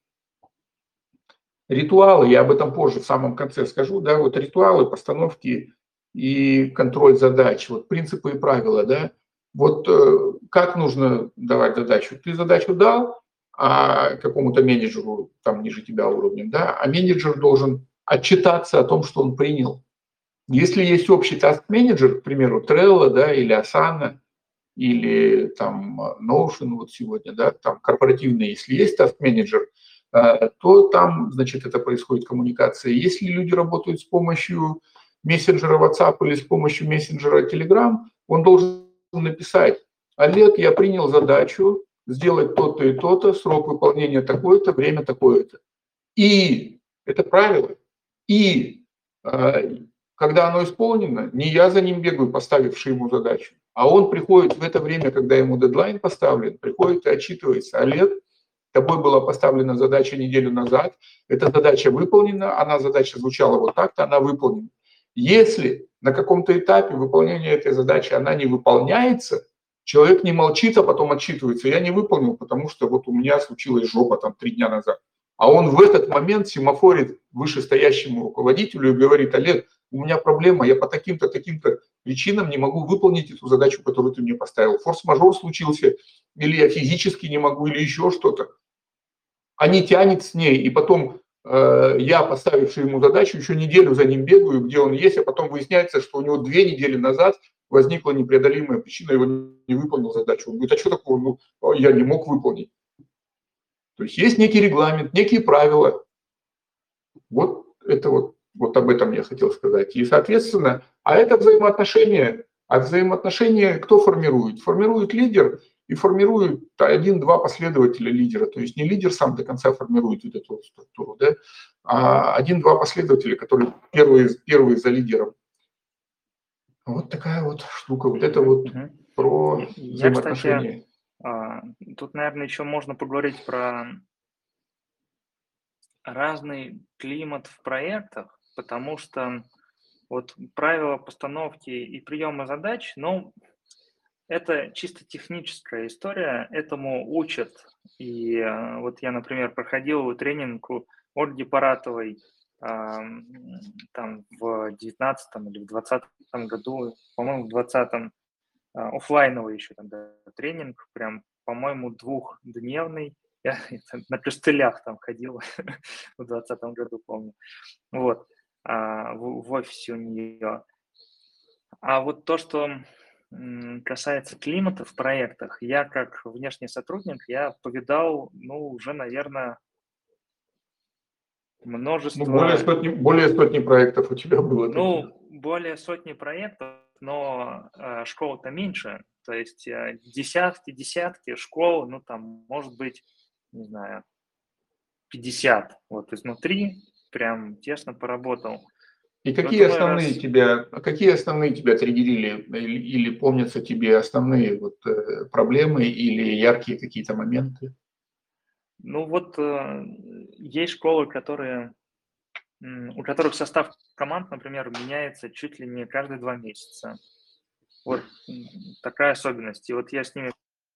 ритуалы, я об этом позже в самом конце скажу, да, вот ритуалы, постановки и контроль задач, вот принципы и правила, да, вот э, как нужно давать задачу? Ты задачу дал а какому-то менеджеру, там ниже тебя уровнем, да, а менеджер должен отчитаться о том, что он принял. Если есть общий таск-менеджер, к примеру, Trello, да, или Asana, или там Notion вот сегодня, да, там корпоративный, если есть таск-менеджер, то там, значит, это происходит коммуникация. Если люди работают с помощью мессенджера WhatsApp или с помощью мессенджера Telegram, он должен написать, Олег, я принял задачу сделать то-то и то-то, срок выполнения такое-то, время такое-то. И это правило. И э, когда оно исполнено, не я за ним бегаю, поставивший ему задачу, а он приходит в это время, когда ему дедлайн поставлен, приходит и отчитывается. Олег, тобой была поставлена задача неделю назад, эта задача выполнена, она задача звучала вот так-то, она выполнена. Если на каком-то этапе выполнения этой задачи она не выполняется, человек не молчит, а потом отчитывается. Я не выполнил, потому что вот у меня случилась жопа там три дня назад. А он в этот момент семафорит вышестоящему руководителю и говорит, Олег, у меня проблема, я по таким-то, таким-то причинам не могу выполнить эту задачу, которую ты мне поставил. Форс-мажор случился, или я физически не могу, или еще что-то. А не тянет с ней, и потом э, я, поставивший ему задачу, еще неделю за ним бегаю, где он есть, а потом выясняется, что у него две недели назад возникла непреодолимая причина, его не выполнил задачу. Он говорит, а что такое? Ну, я не мог выполнить. То есть есть некий регламент, некие правила. Вот это вот вот об этом я хотел сказать. И, соответственно, а это взаимоотношения. А взаимоотношения кто формирует? Формирует лидер и формирует один-два последователя лидера. То есть не лидер сам до конца формирует вот эту структуру, да? а один-два последователя, которые первые, первые за лидером. Вот такая вот штука. Вот это вот угу. про я, взаимоотношения. Кстати, тут, наверное, еще можно поговорить про разный климат в проектах, потому что вот правила постановки и приема задач, ну, это чисто техническая история, этому учат. И э, вот я, например, проходил тренинг у Ольги Паратовой там в 19 или в 20 году, по-моему, в 20 а, офлайновый еще тогда тренинг, прям, по-моему, двухдневный, я на костылях там ходил в 2020 году, помню. Вот. А, в офисе у нее. А вот то, что касается климата в проектах, я как внешний сотрудник, я повидал, ну, уже, наверное, множество... Ну, более, сотни, более сотни проектов у тебя было. Ну, таких. более сотни проектов, но э, школ-то меньше. То есть э, десятки, десятки школ, ну, там, может быть, не знаю, 50. Вот изнутри прям тесно поработал. И какие основные раз... тебя, какие основные тебя триггерили или, или помнятся тебе основные вот, э, проблемы или яркие какие-то моменты? Ну вот э, есть школы, которые, у которых состав команд, например, меняется чуть ли не каждые два месяца. Вот такая особенность. И вот я с ними...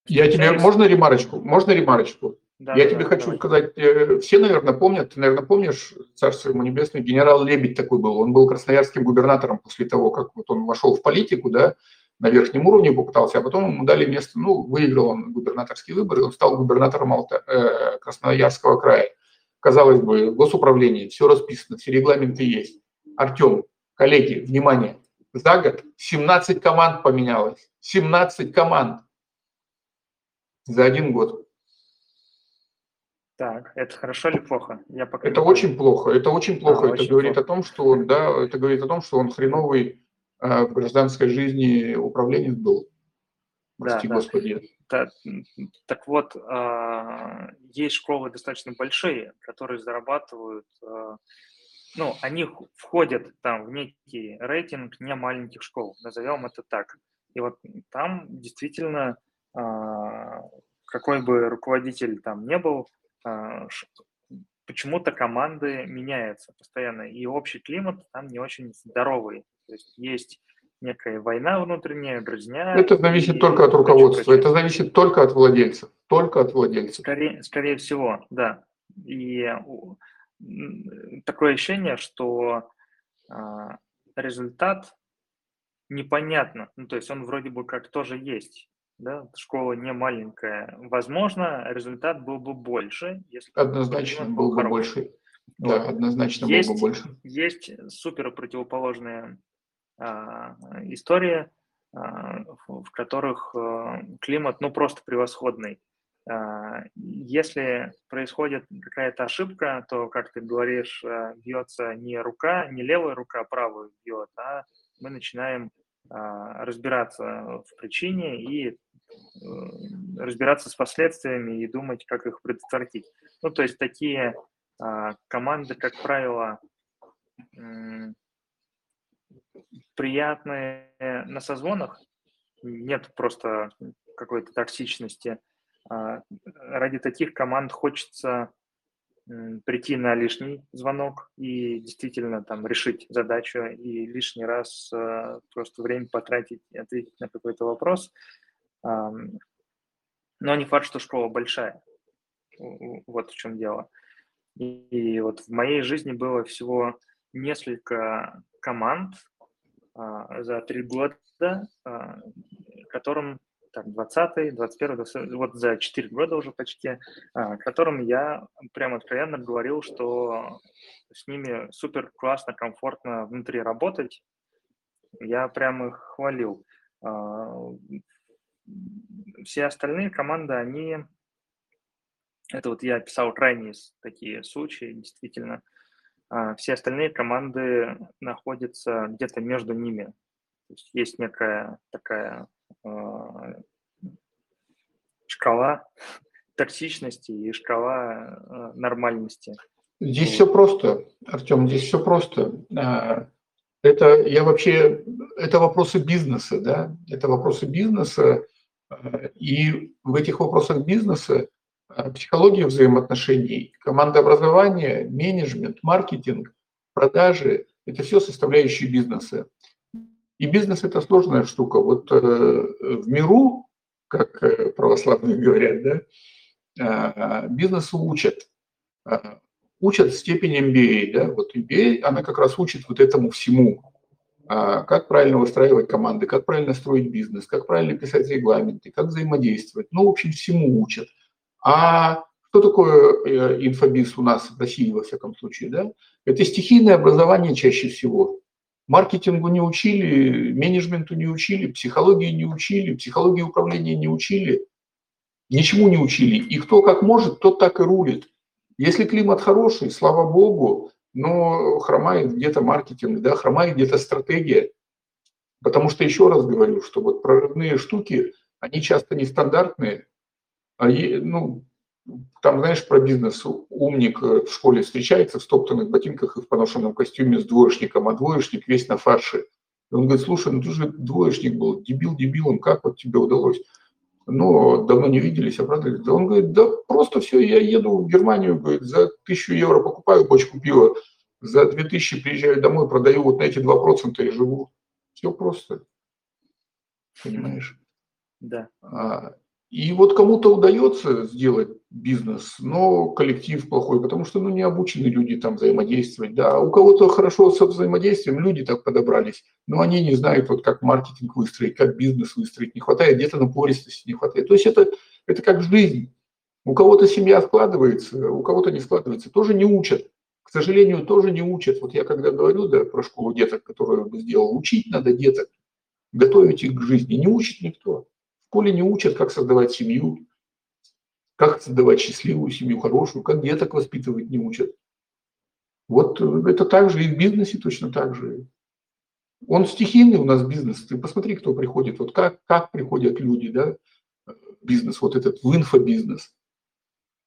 Я тебе, можно ремарочку? Можно ремарочку? Да, Я да, тебе хочу давай. сказать, э, все, наверное, помнят, ты, наверное, помнишь, царство ему небесное, генерал Лебедь такой был, он был красноярским губернатором после того, как вот он вошел в политику, да, на верхнем уровне попытался, а потом ему дали место, ну, выиграл он губернаторские выборы, он стал губернатором Алта, э, Красноярского края. Казалось бы, госуправление, все расписано, все регламенты есть. Артем, коллеги, внимание, за год 17 команд поменялось, 17 команд за один год. Так, это хорошо или плохо? Я пока это очень плохо. Это очень плохо. А, это очень говорит плохо. о том, что он, да, это говорит о том, что он хреновый в гражданской жизни управленец был. Прости, да, Господи. Да. Так, вот, э, есть школы достаточно большие, которые зарабатывают, э, ну, они входят там в некий рейтинг не маленьких школ, назовем это так. И вот там действительно какой бы руководитель там не был, а, почему-то команды меняются постоянно, и общий климат там не очень здоровый. То есть есть некая война внутренняя, грызня. Это зависит только от руководства, это зависит только от владельцев, только от владельцев. Скорее, скорее всего, да. И такое ощущение, что а, результат непонятно. Ну, то есть он вроде бы как тоже есть, да, школа не маленькая. Возможно, результат был бы больше, если однозначно был бы больше. Да, вот. однозначно есть, был бы больше. Есть супер противоположные истории, а, в, в которых а, климат ну просто превосходный. Если происходит какая-то ошибка, то, как ты говоришь, бьется не рука, не левая рука, а правую бьет, а мы начинаем разбираться в причине и э, разбираться с последствиями и думать, как их предотвратить. Ну, то есть такие команды, как правило, приятные на созвонах, нет просто какой-то токсичности. А, ради таких команд хочется прийти на лишний звонок и действительно там решить задачу и лишний раз э, просто время потратить и ответить на какой-то вопрос. Э, но не факт, что школа большая. Вот в чем дело. И, вот в моей жизни было всего несколько команд за три года, э, которым там, 20 21 20, вот за 4 года уже почти, а, которым я прям откровенно говорил, что с ними супер классно, комфортно внутри работать. Я прям их хвалил. А, все остальные команды, они... Это вот я писал крайние такие случаи, действительно. А, все остальные команды находятся где-то между ними. То есть есть некая такая а, шкала токсичности и шкала а, нормальности. Здесь все просто, Артем, здесь все просто. Это я вообще, это вопросы бизнеса, да, это вопросы бизнеса, и в этих вопросах бизнеса психология взаимоотношений, командообразование, менеджмент, маркетинг, продажи – это все составляющие бизнеса. И бизнес – это сложная штука. Вот э, в миру, как э, православные говорят, да, э, бизнесу учат. Учат степень MBA. Да? Вот MBA, она как раз учит вот этому всему. Как правильно выстраивать команды, как правильно строить бизнес, как правильно писать регламенты, как взаимодействовать. Ну, в общем, всему учат. А что такое инфобиз у нас в России, во всяком случае? Да? Это стихийное образование чаще всего. Маркетингу не учили, менеджменту не учили, психологии не учили, психологии управления не учили, ничему не учили. И кто как может, тот так и рулит. Если климат хороший, слава богу, но хромает где-то маркетинг, да, хромает где-то стратегия. Потому что еще раз говорю, что вот прорывные штуки, они часто нестандартные. А, ну, там, знаешь, про бизнес умник э, в школе встречается в стоптанных ботинках и в поношенном костюме с двоечником, а двоечник весь на фарше. И он говорит, слушай, ну ты же двоечник был, дебил дебилом, как вот тебе удалось? Ну, давно не виделись, обрадовались. Да он говорит, да просто все, я еду в Германию, говорит, за тысячу евро покупаю бочку пива, за две тысячи приезжаю домой, продаю вот на эти два процента и живу. Все просто. Понимаешь? Да. А, и вот кому-то удается сделать бизнес, но коллектив плохой, потому что ну, не обучены люди там взаимодействовать. Да, у кого-то хорошо со взаимодействием, люди так подобрались, но они не знают, вот, как маркетинг выстроить, как бизнес выстроить, не хватает где-то напористости, не хватает. То есть это, это как жизнь. У кого-то семья складывается, у кого-то не складывается, тоже не учат. К сожалению, тоже не учат. Вот я когда говорю да, про школу деток, которую я сделал, учить надо деток, готовить их к жизни. Не учит никто школе не учат, как создавать семью. как создавать счастливую семью, хорошую, как деток воспитывать не учат. Вот э, это также и в бизнесе точно так же. Он стихийный у нас бизнес. Ты посмотри, кто приходит. Вот как, как приходят люди, да, бизнес, вот этот в инфобизнес.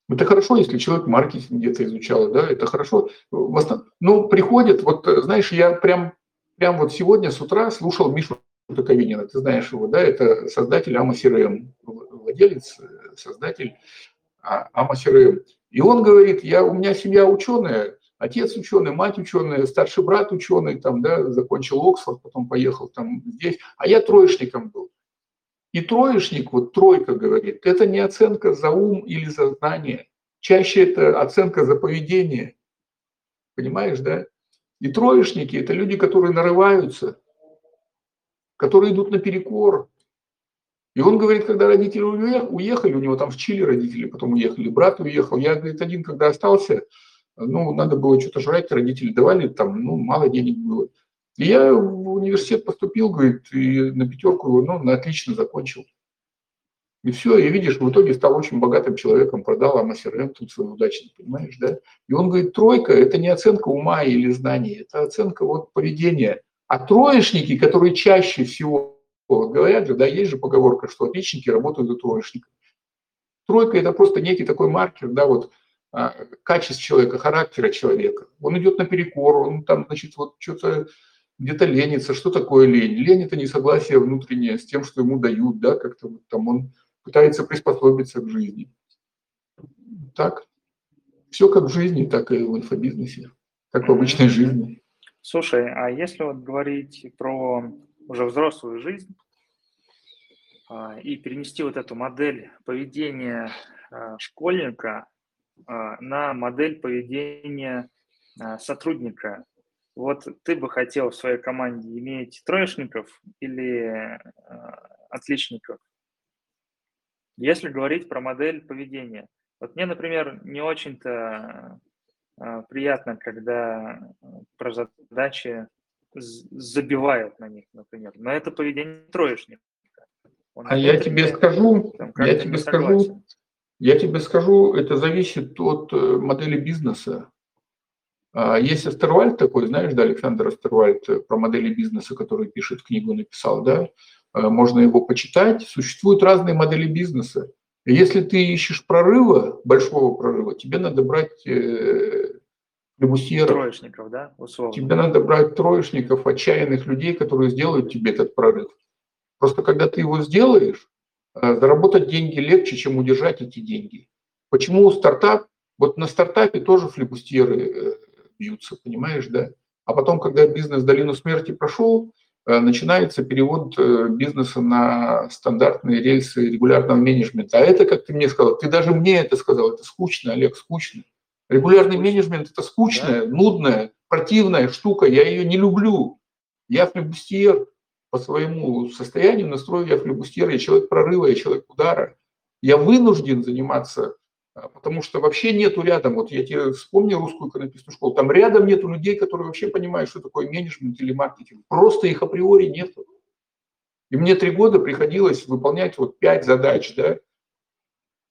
Это хорошо, если человек маркетинг где-то изучал, да, это хорошо. Но ну, приходят, вот знаешь, я прям, прям вот сегодня с утра слушал Мишу Токовинина, ты знаешь его, да, это создатель CRM, владелец, создатель AMA CRM. И он говорит, я, у меня семья ученая, отец ученый, мать ученая, старший брат ученый, там, да, закончил Оксфорд, потом поехал там здесь, а я троечником был. И троечник, вот тройка говорит, это не оценка за ум или за знание, чаще это оценка за поведение. Понимаешь, да? И троечники – это люди, которые нарываются, которые идут на перекор. И он говорит, когда родители уехали, у него там в Чили родители потом уехали, брат уехал. Я, говорит, один, когда остался, ну, надо было что-то жрать, родители давали, там, ну, мало денег было. И я в университет поступил, говорит, и на пятерку, ну, на отлично закончил. И все, и видишь, в итоге стал очень богатым человеком, продал АМСРМ тут свой удачный, понимаешь, да? И он говорит, тройка – это не оценка ума или знаний, это оценка вот поведения. А троечники, которые чаще всего, говорят же, да, есть же поговорка, что отличники работают за троечников. Тройка – это просто некий такой маркер, да, вот а, качеств человека, характера человека. Он идет наперекор, он там, значит, вот что-то где-то ленится. Что такое лень? Лень – это несогласие внутреннее с тем, что ему дают, да, как-то вот там он пытается приспособиться к жизни. Так. Все как в жизни, так и в инфобизнесе, как в обычной жизни. Слушай, а если вот говорить про уже взрослую жизнь а, и перенести вот эту модель поведения а, школьника а, на модель поведения сотрудника вот ты бы хотел в своей команде иметь троечников или отличников? Если говорить про модель поведения. Вот мне, например, не очень-то приятно, когда про задачи забивают на них, например. Но это поведение троечника. Он а я тебе скажу, я тебе скажу, я тебе скажу, это зависит от э, модели бизнеса. А, есть Астервальд такой, знаешь, да, Александр Астервальд э, про модели бизнеса, который пишет книгу, написал, да, а, можно его почитать. Существуют разные модели бизнеса. Если ты ищешь прорыва, большого прорыва, тебе надо брать э, Троечников, да, условно. Тебе надо брать троечников, отчаянных людей, которые сделают тебе этот прорыв. Просто когда ты его сделаешь, э, заработать деньги легче, чем удержать эти деньги. Почему стартап? Вот на стартапе тоже флебустьеры бьются, понимаешь, да? А потом, когда бизнес долину смерти прошел, э, начинается перевод э, бизнеса на стандартные рельсы регулярного менеджмента. А это, как ты мне сказал, ты даже мне это сказал, это скучно, Олег, скучно. Регулярный менеджмент – это скучная, да? нудная, противная штука, я ее не люблю. Я флебустьер по своему состоянию настрою, я флебустьер, я человек прорыва, я человек удара. Я вынужден заниматься а, потому что вообще нету рядом, вот я тебе вспомню русскую иконописную школу, там рядом нету людей, которые вообще понимают, что такое менеджмент или маркетинг. Просто их априори нету. И мне три года приходилось выполнять вот пять задач, да.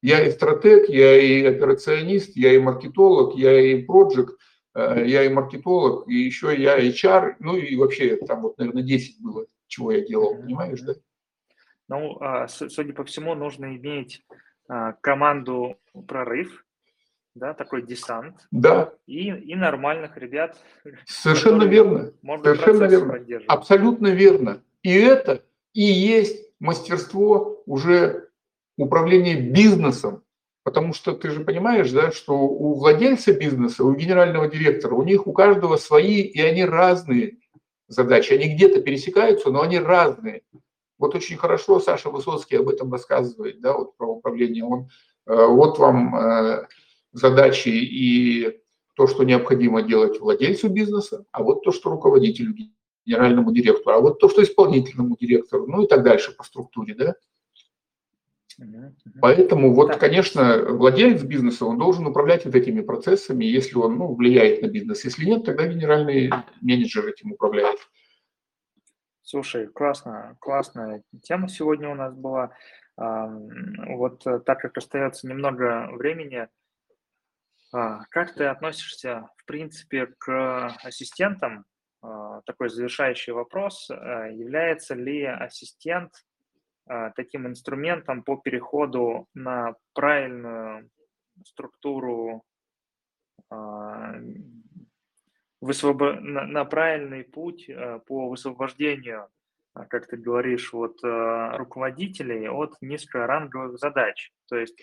Я и стратег, я и операционист, я и маркетолог, я и проект, э, я и маркетолог, и еще я HR, ну и вообще там вот, наверное, 10 было, чего я делал, понимаешь, да? Ну, а, судя по всему, нужно иметь а, команду прорыв, да, такой десант. Да. И, и нормальных ребят. Совершенно верно. Совершенно верно. Абсолютно верно. И это и есть мастерство уже управления бизнесом. Потому что ты же понимаешь, да, что у владельца бизнеса, у генерального директора, у них у каждого свои, и они разные задачи. Они где-то пересекаются, но они разные. Вот очень хорошо Саша Высоцкий об этом рассказывает, да, вот про управление. Он, э, вот вам э, задачи и то, что необходимо делать владельцу бизнеса, а вот то, что руководителю, генеральному директору, а вот то, что исполнительному директору, ну и так дальше по структуре, да. Поэтому вот, конечно, владелец бизнеса, он должен управлять вот этими процессами, если он ну, влияет на бизнес. Если нет, тогда генеральный менеджер этим управляет. Слушай, классно, классная тема сегодня у нас была. Вот так как остается немного времени, как ты относишься, в принципе, к ассистентам? Такой завершающий вопрос. Является ли ассистент таким инструментом по переходу на правильную структуру высвобо... на, правильный путь э, по высвобождению, а, как ты говоришь, вот э, руководителей от низкоранговых задач. То есть,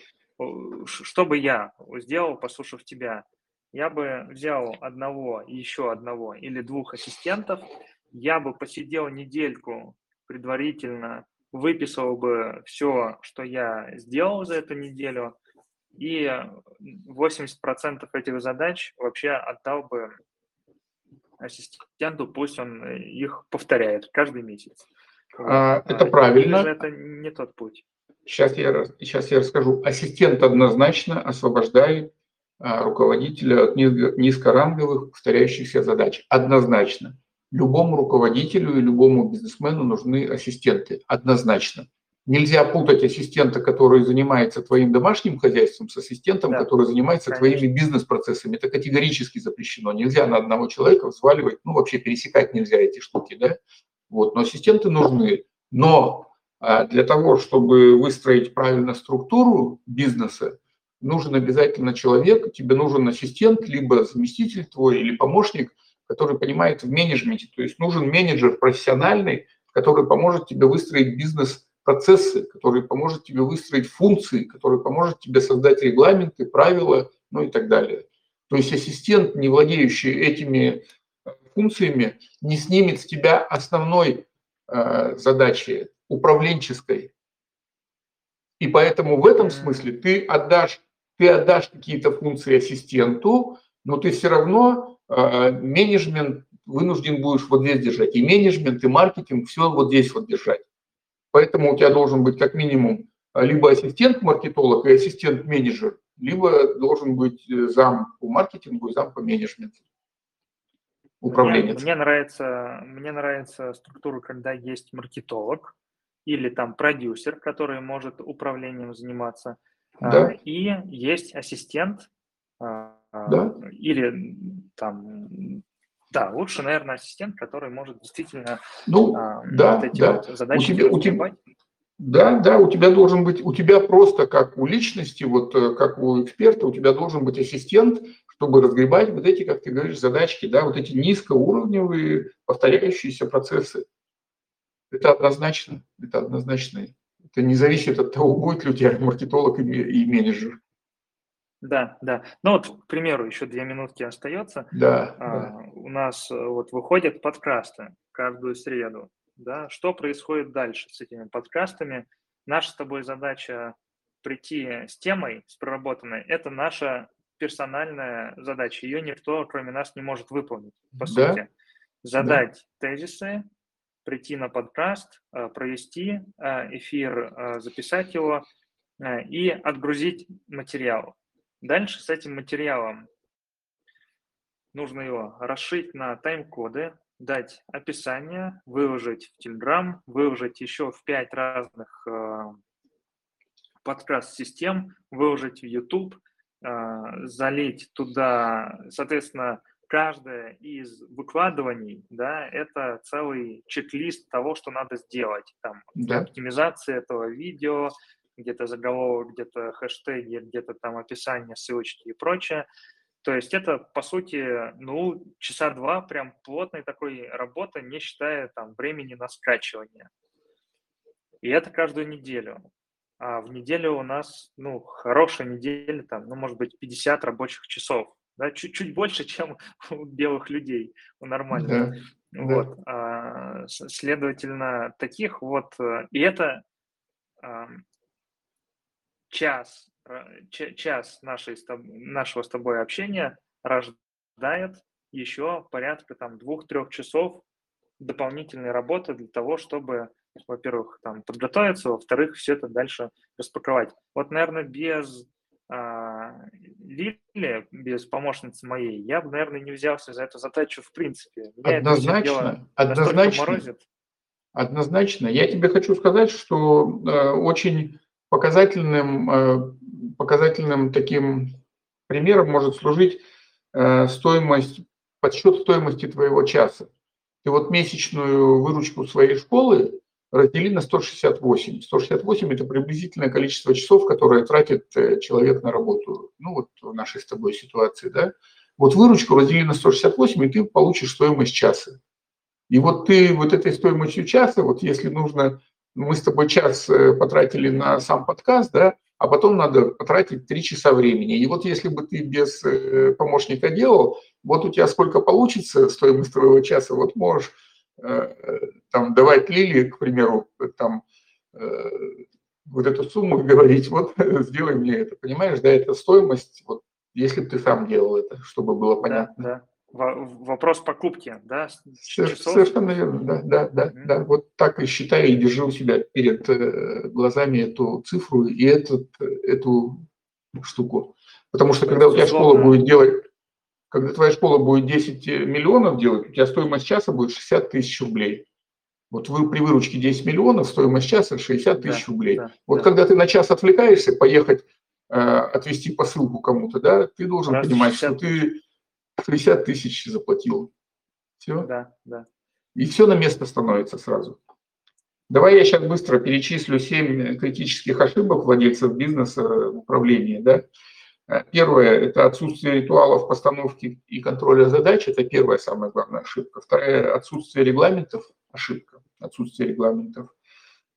что бы я сделал, послушав тебя? Я бы взял одного, еще одного или двух ассистентов, я бы посидел недельку предварительно, выписал бы все, что я сделал за эту неделю, и 80% этих задач вообще отдал бы ассистенту, пусть он их повторяет каждый месяц. А, это правильно. Или это не тот путь? Сейчас я, сейчас я расскажу. Ассистент однозначно освобождает а, руководителя от низкоранговых повторяющихся задач. Однозначно. Любому руководителю и любому бизнесмену нужны ассистенты. Однозначно. Нельзя путать ассистента, который занимается твоим домашним хозяйством, с ассистентом, да, который занимается конечно. твоими бизнес-процессами. Это категорически запрещено. Нельзя на одного человека взваливать, ну вообще пересекать нельзя эти штуки, да. Вот, но ассистенты нужны. Но а, для того, чтобы выстроить правильно структуру бизнеса, нужен обязательно человек, тебе нужен ассистент, либо заместитель твой или помощник, который понимает в менеджменте. То есть нужен менеджер профессиональный, который поможет тебе выстроить бизнес процессы, которые поможет тебе выстроить функции, которые поможет тебе создать регламенты, правила, ну и так далее. То есть ассистент, не владеющий этими э, функциями, не снимет с тебя основной э, задачи, управленческой. И поэтому в этом смысле ты отдашь, ты отдашь какие-то функции ассистенту, но ты все равно менеджмент вынужден будешь вот здесь держать. И менеджмент, и маркетинг, все вот здесь вот держать. Поэтому у тебя должен быть как минимум а, либо ассистент-маркетолог и ассистент-менеджер, либо должен быть э, зам по маркетингу и зам по менеджменту. Управленец. Мне, мне, нравится, мне нравится структура, когда есть маркетолог или там продюсер, который может управлением заниматься, да. и есть ассистент да. или там да, лучше, наверное, ассистент, который может действительно ну, а, да, вот эти да. вот задачи у тебя, у тебя, Да, да, у тебя должен быть, у тебя просто как у личности, вот э, как у эксперта, у тебя должен быть ассистент, чтобы разгребать вот эти, как ты говоришь, задачки, да, вот эти низкоуровневые повторяющиеся процессы. Это однозначно, это однозначно. Это не зависит от того, будет ли у тебя маркетолог и менеджер. Да, да. Ну вот, к примеру, еще две минутки остается. Да. А, да. У нас э, вот выходят подкасты каждую среду. Да? Что происходит дальше с этими подкастами? Наша с тобой задача прийти с темой, с проработанной. Это наша персональная задача. Ее никто, кроме нас, не может выполнить, по да? сути. Задать да. тезисы, прийти на подкаст, э, провести э, эфир, записать его и отгрузить материал. Дальше с этим материалом нужно его расшить на тайм-коды, дать описание, выложить в Telegram, выложить еще в пять разных э, подкаст-систем, выложить в YouTube, э, залить туда, соответственно, каждое из выкладываний, да, это целый чек-лист того, что надо сделать. Там, да. оптимизация этого видео, где-то заголовок, где-то хэштеги, где-то там описание, ссылочки и прочее. То есть это, по сути, ну, часа два прям плотной такой работы, не считая там времени на скачивание. И это каждую неделю. А в неделю у нас, ну, хорошая неделя, там, ну, может быть, 50 рабочих часов. Да, чуть-чуть больше, чем у белых людей, у нормальных. Да, вот. Да. А, следовательно, таких вот... Э, и это час, час нашей, нашего с тобой общения рождает еще порядка там двух-трех часов дополнительной работы для того, чтобы, во-первых, там подготовиться, во-вторых, все это дальше распаковать. Вот, наверное, без а, Лили, без помощницы моей, я бы, наверное, не взялся за эту задачу в принципе. Меня однозначно, однозначно. Однозначно. Я тебе хочу сказать, что э, очень показательным, э, показательным таким примером может служить э, стоимость, подсчет стоимости твоего часа. Ты вот месячную выручку своей школы раздели на 168. 168 – это приблизительное количество часов, которое тратит э, человек на работу. Ну вот в нашей с тобой ситуации, да. Вот выручку раздели на 168, и ты получишь стоимость часа. И вот ты вот этой стоимостью часа, вот если нужно, мы с тобой час э, потратили на сам подкаст, да, а потом надо потратить три часа времени. И вот если бы ты без э, помощника делал, вот у тебя сколько получится стоимость твоего часа, вот можешь там давать Лилии, к примеру, там вот эту сумму говорить, вот сделай мне это, понимаешь, да, это стоимость, вот если бы ты сам делал это, чтобы было понятно. Да, да. Вопрос покупки, да? Часов? Совершенно верно, да, да, да, mm-hmm. да. Вот так и считай и держи у себя перед э, глазами эту цифру и этот, эту штуку. Потому что когда у тебя школа будет делать, когда твоя школа будет 10 миллионов делать, у тебя стоимость часа будет 60 тысяч рублей. Вот вы при выручке 10 миллионов, стоимость часа 60 тысяч да, рублей. Да, вот да. когда ты на час отвлекаешься, поехать э, отвести посылку кому-то, да, ты должен Раз понимать, 60 что ты 60 тысяч заплатил. Все. Да, да. И все на место становится сразу. Давай я сейчас быстро перечислю 7 критических ошибок владельцев бизнеса в управлении. Да? Э, первое – это отсутствие ритуалов постановки и контроля задач. Это первая самая главная ошибка. Вторая – отсутствие регламентов. Ошибка. Отсутствие регламентов.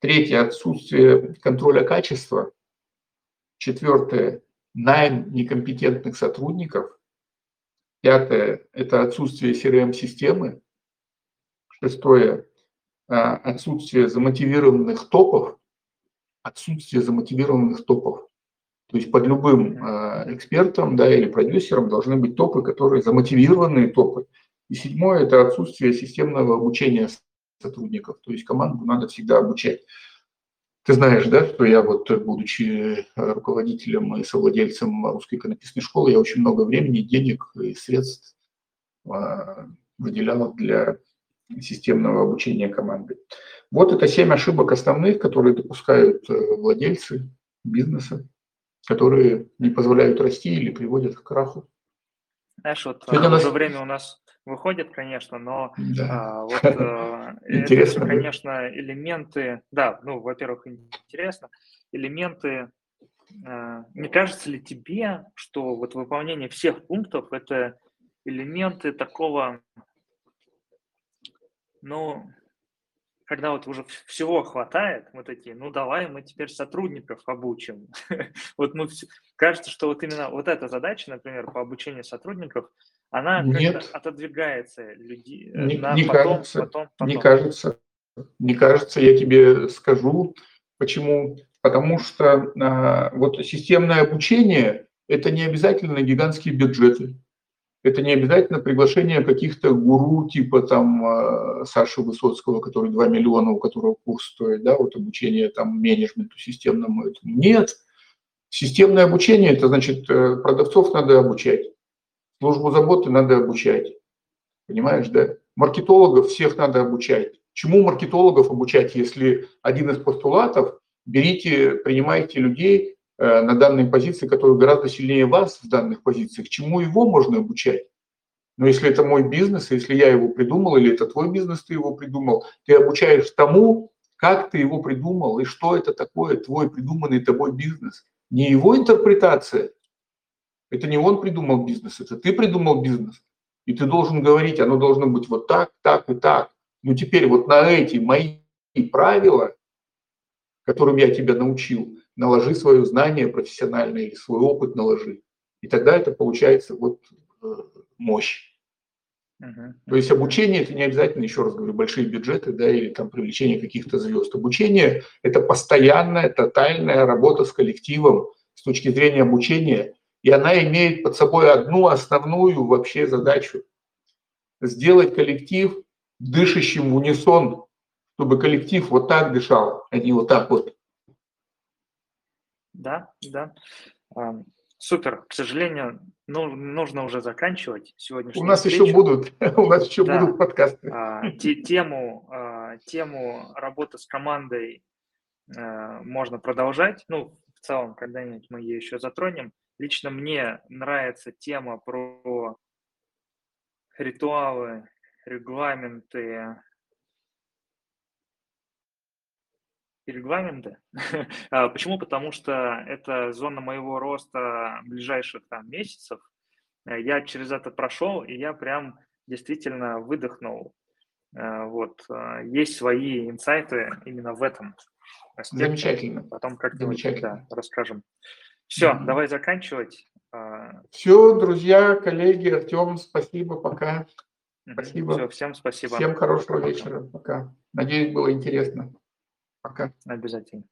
Третье – отсутствие контроля качества. Четвертое – найм некомпетентных сотрудников. Пятое – это отсутствие CRM-системы. Шестое – отсутствие замотивированных топов. Отсутствие замотивированных топов. То есть под любым экспертом да, или продюсером должны быть топы, которые замотивированные топы. И седьмое – это отсутствие системного обучения сотрудников. То есть команду надо всегда обучать. Ты знаешь, да, что я вот, будучи руководителем и совладельцем русской иконописной школы, я очень много времени, денег и средств а, выделял для системного обучения команды. Вот это семь ошибок основных, которые допускают э, владельцы бизнеса, которые не позволяют расти или приводят к краху. Знаешь, вот Сегодня нас... время у нас выходит, конечно, но да. а, вот интересно, это, конечно, элементы, да, ну, во-первых, интересно, элементы, э, не кажется ли тебе, что вот выполнение всех пунктов это элементы такого, ну, когда вот уже всего хватает, мы такие, ну давай мы теперь сотрудников обучим. вот мы кажется, что вот именно вот эта задача, например, по обучению сотрудников, она Нет. отодвигается люди, э, не, на не потом, кажется, потом, потом. Не кажется. Не кажется, я тебе скажу, почему. Потому что а, вот системное обучение – это не обязательно гигантские бюджеты. Это не обязательно приглашение каких-то гуру типа там а, Саши Высоцкого, который 2 миллиона, у которого курс стоит, да, вот обучение там менеджменту системному. Этому. Нет. Системное обучение – это значит э, продавцов надо обучать Службу заботы надо обучать. Понимаешь, да? Маркетологов всех надо обучать. Чему маркетологов обучать, если один из постулатов – берите, принимайте людей э, на данной позиции, которые гораздо сильнее вас в данных позициях. Чему его можно обучать? Но если это мой бизнес, если я его придумал, или это твой бизнес, ты его придумал, ты обучаешь тому, как ты его придумал, и что это такое твой придуманный тобой бизнес. Не его интерпретация, это не он придумал бизнес, это ты придумал бизнес. И ты должен говорить, оно должно быть вот так, так и так. Ну теперь вот на эти мои правила, которым я тебя научил, наложи свое знание профессиональное или свой опыт наложи. И тогда это получается вот э, мощь. Uh-huh. То есть обучение это не обязательно, еще раз говорю, большие бюджеты, да, или там привлечение каких-то звезд. Обучение это постоянная, тотальная работа с коллективом с точки зрения обучения и она имеет под собой одну основную вообще задачу – сделать коллектив дышащим в унисон, чтобы коллектив вот так дышал, а не вот так вот. Да, да. Супер. К сожалению, ну, нужно уже заканчивать сегодня. У нас встречу. еще будут, у нас еще да. будут подкасты. А, тему, а, тему работы с командой э, можно продолжать. Ну, в целом, когда-нибудь мы ее еще затронем. Лично мне нравится тема про ритуалы, регламенты, регламенты. А, почему? Потому что это зона моего роста ближайших там месяцев. Я через это прошел, и я прям действительно выдохнул. А, вот. А, есть свои инсайты именно в этом аспекте. Замечательно. Потом как-нибудь да, расскажем. Все, давай заканчивать. Все, друзья, коллеги, Артем, спасибо, пока. Спасибо. Все, всем спасибо. Всем хорошего вечера. Пока. Надеюсь, было интересно. Пока. Обязательно.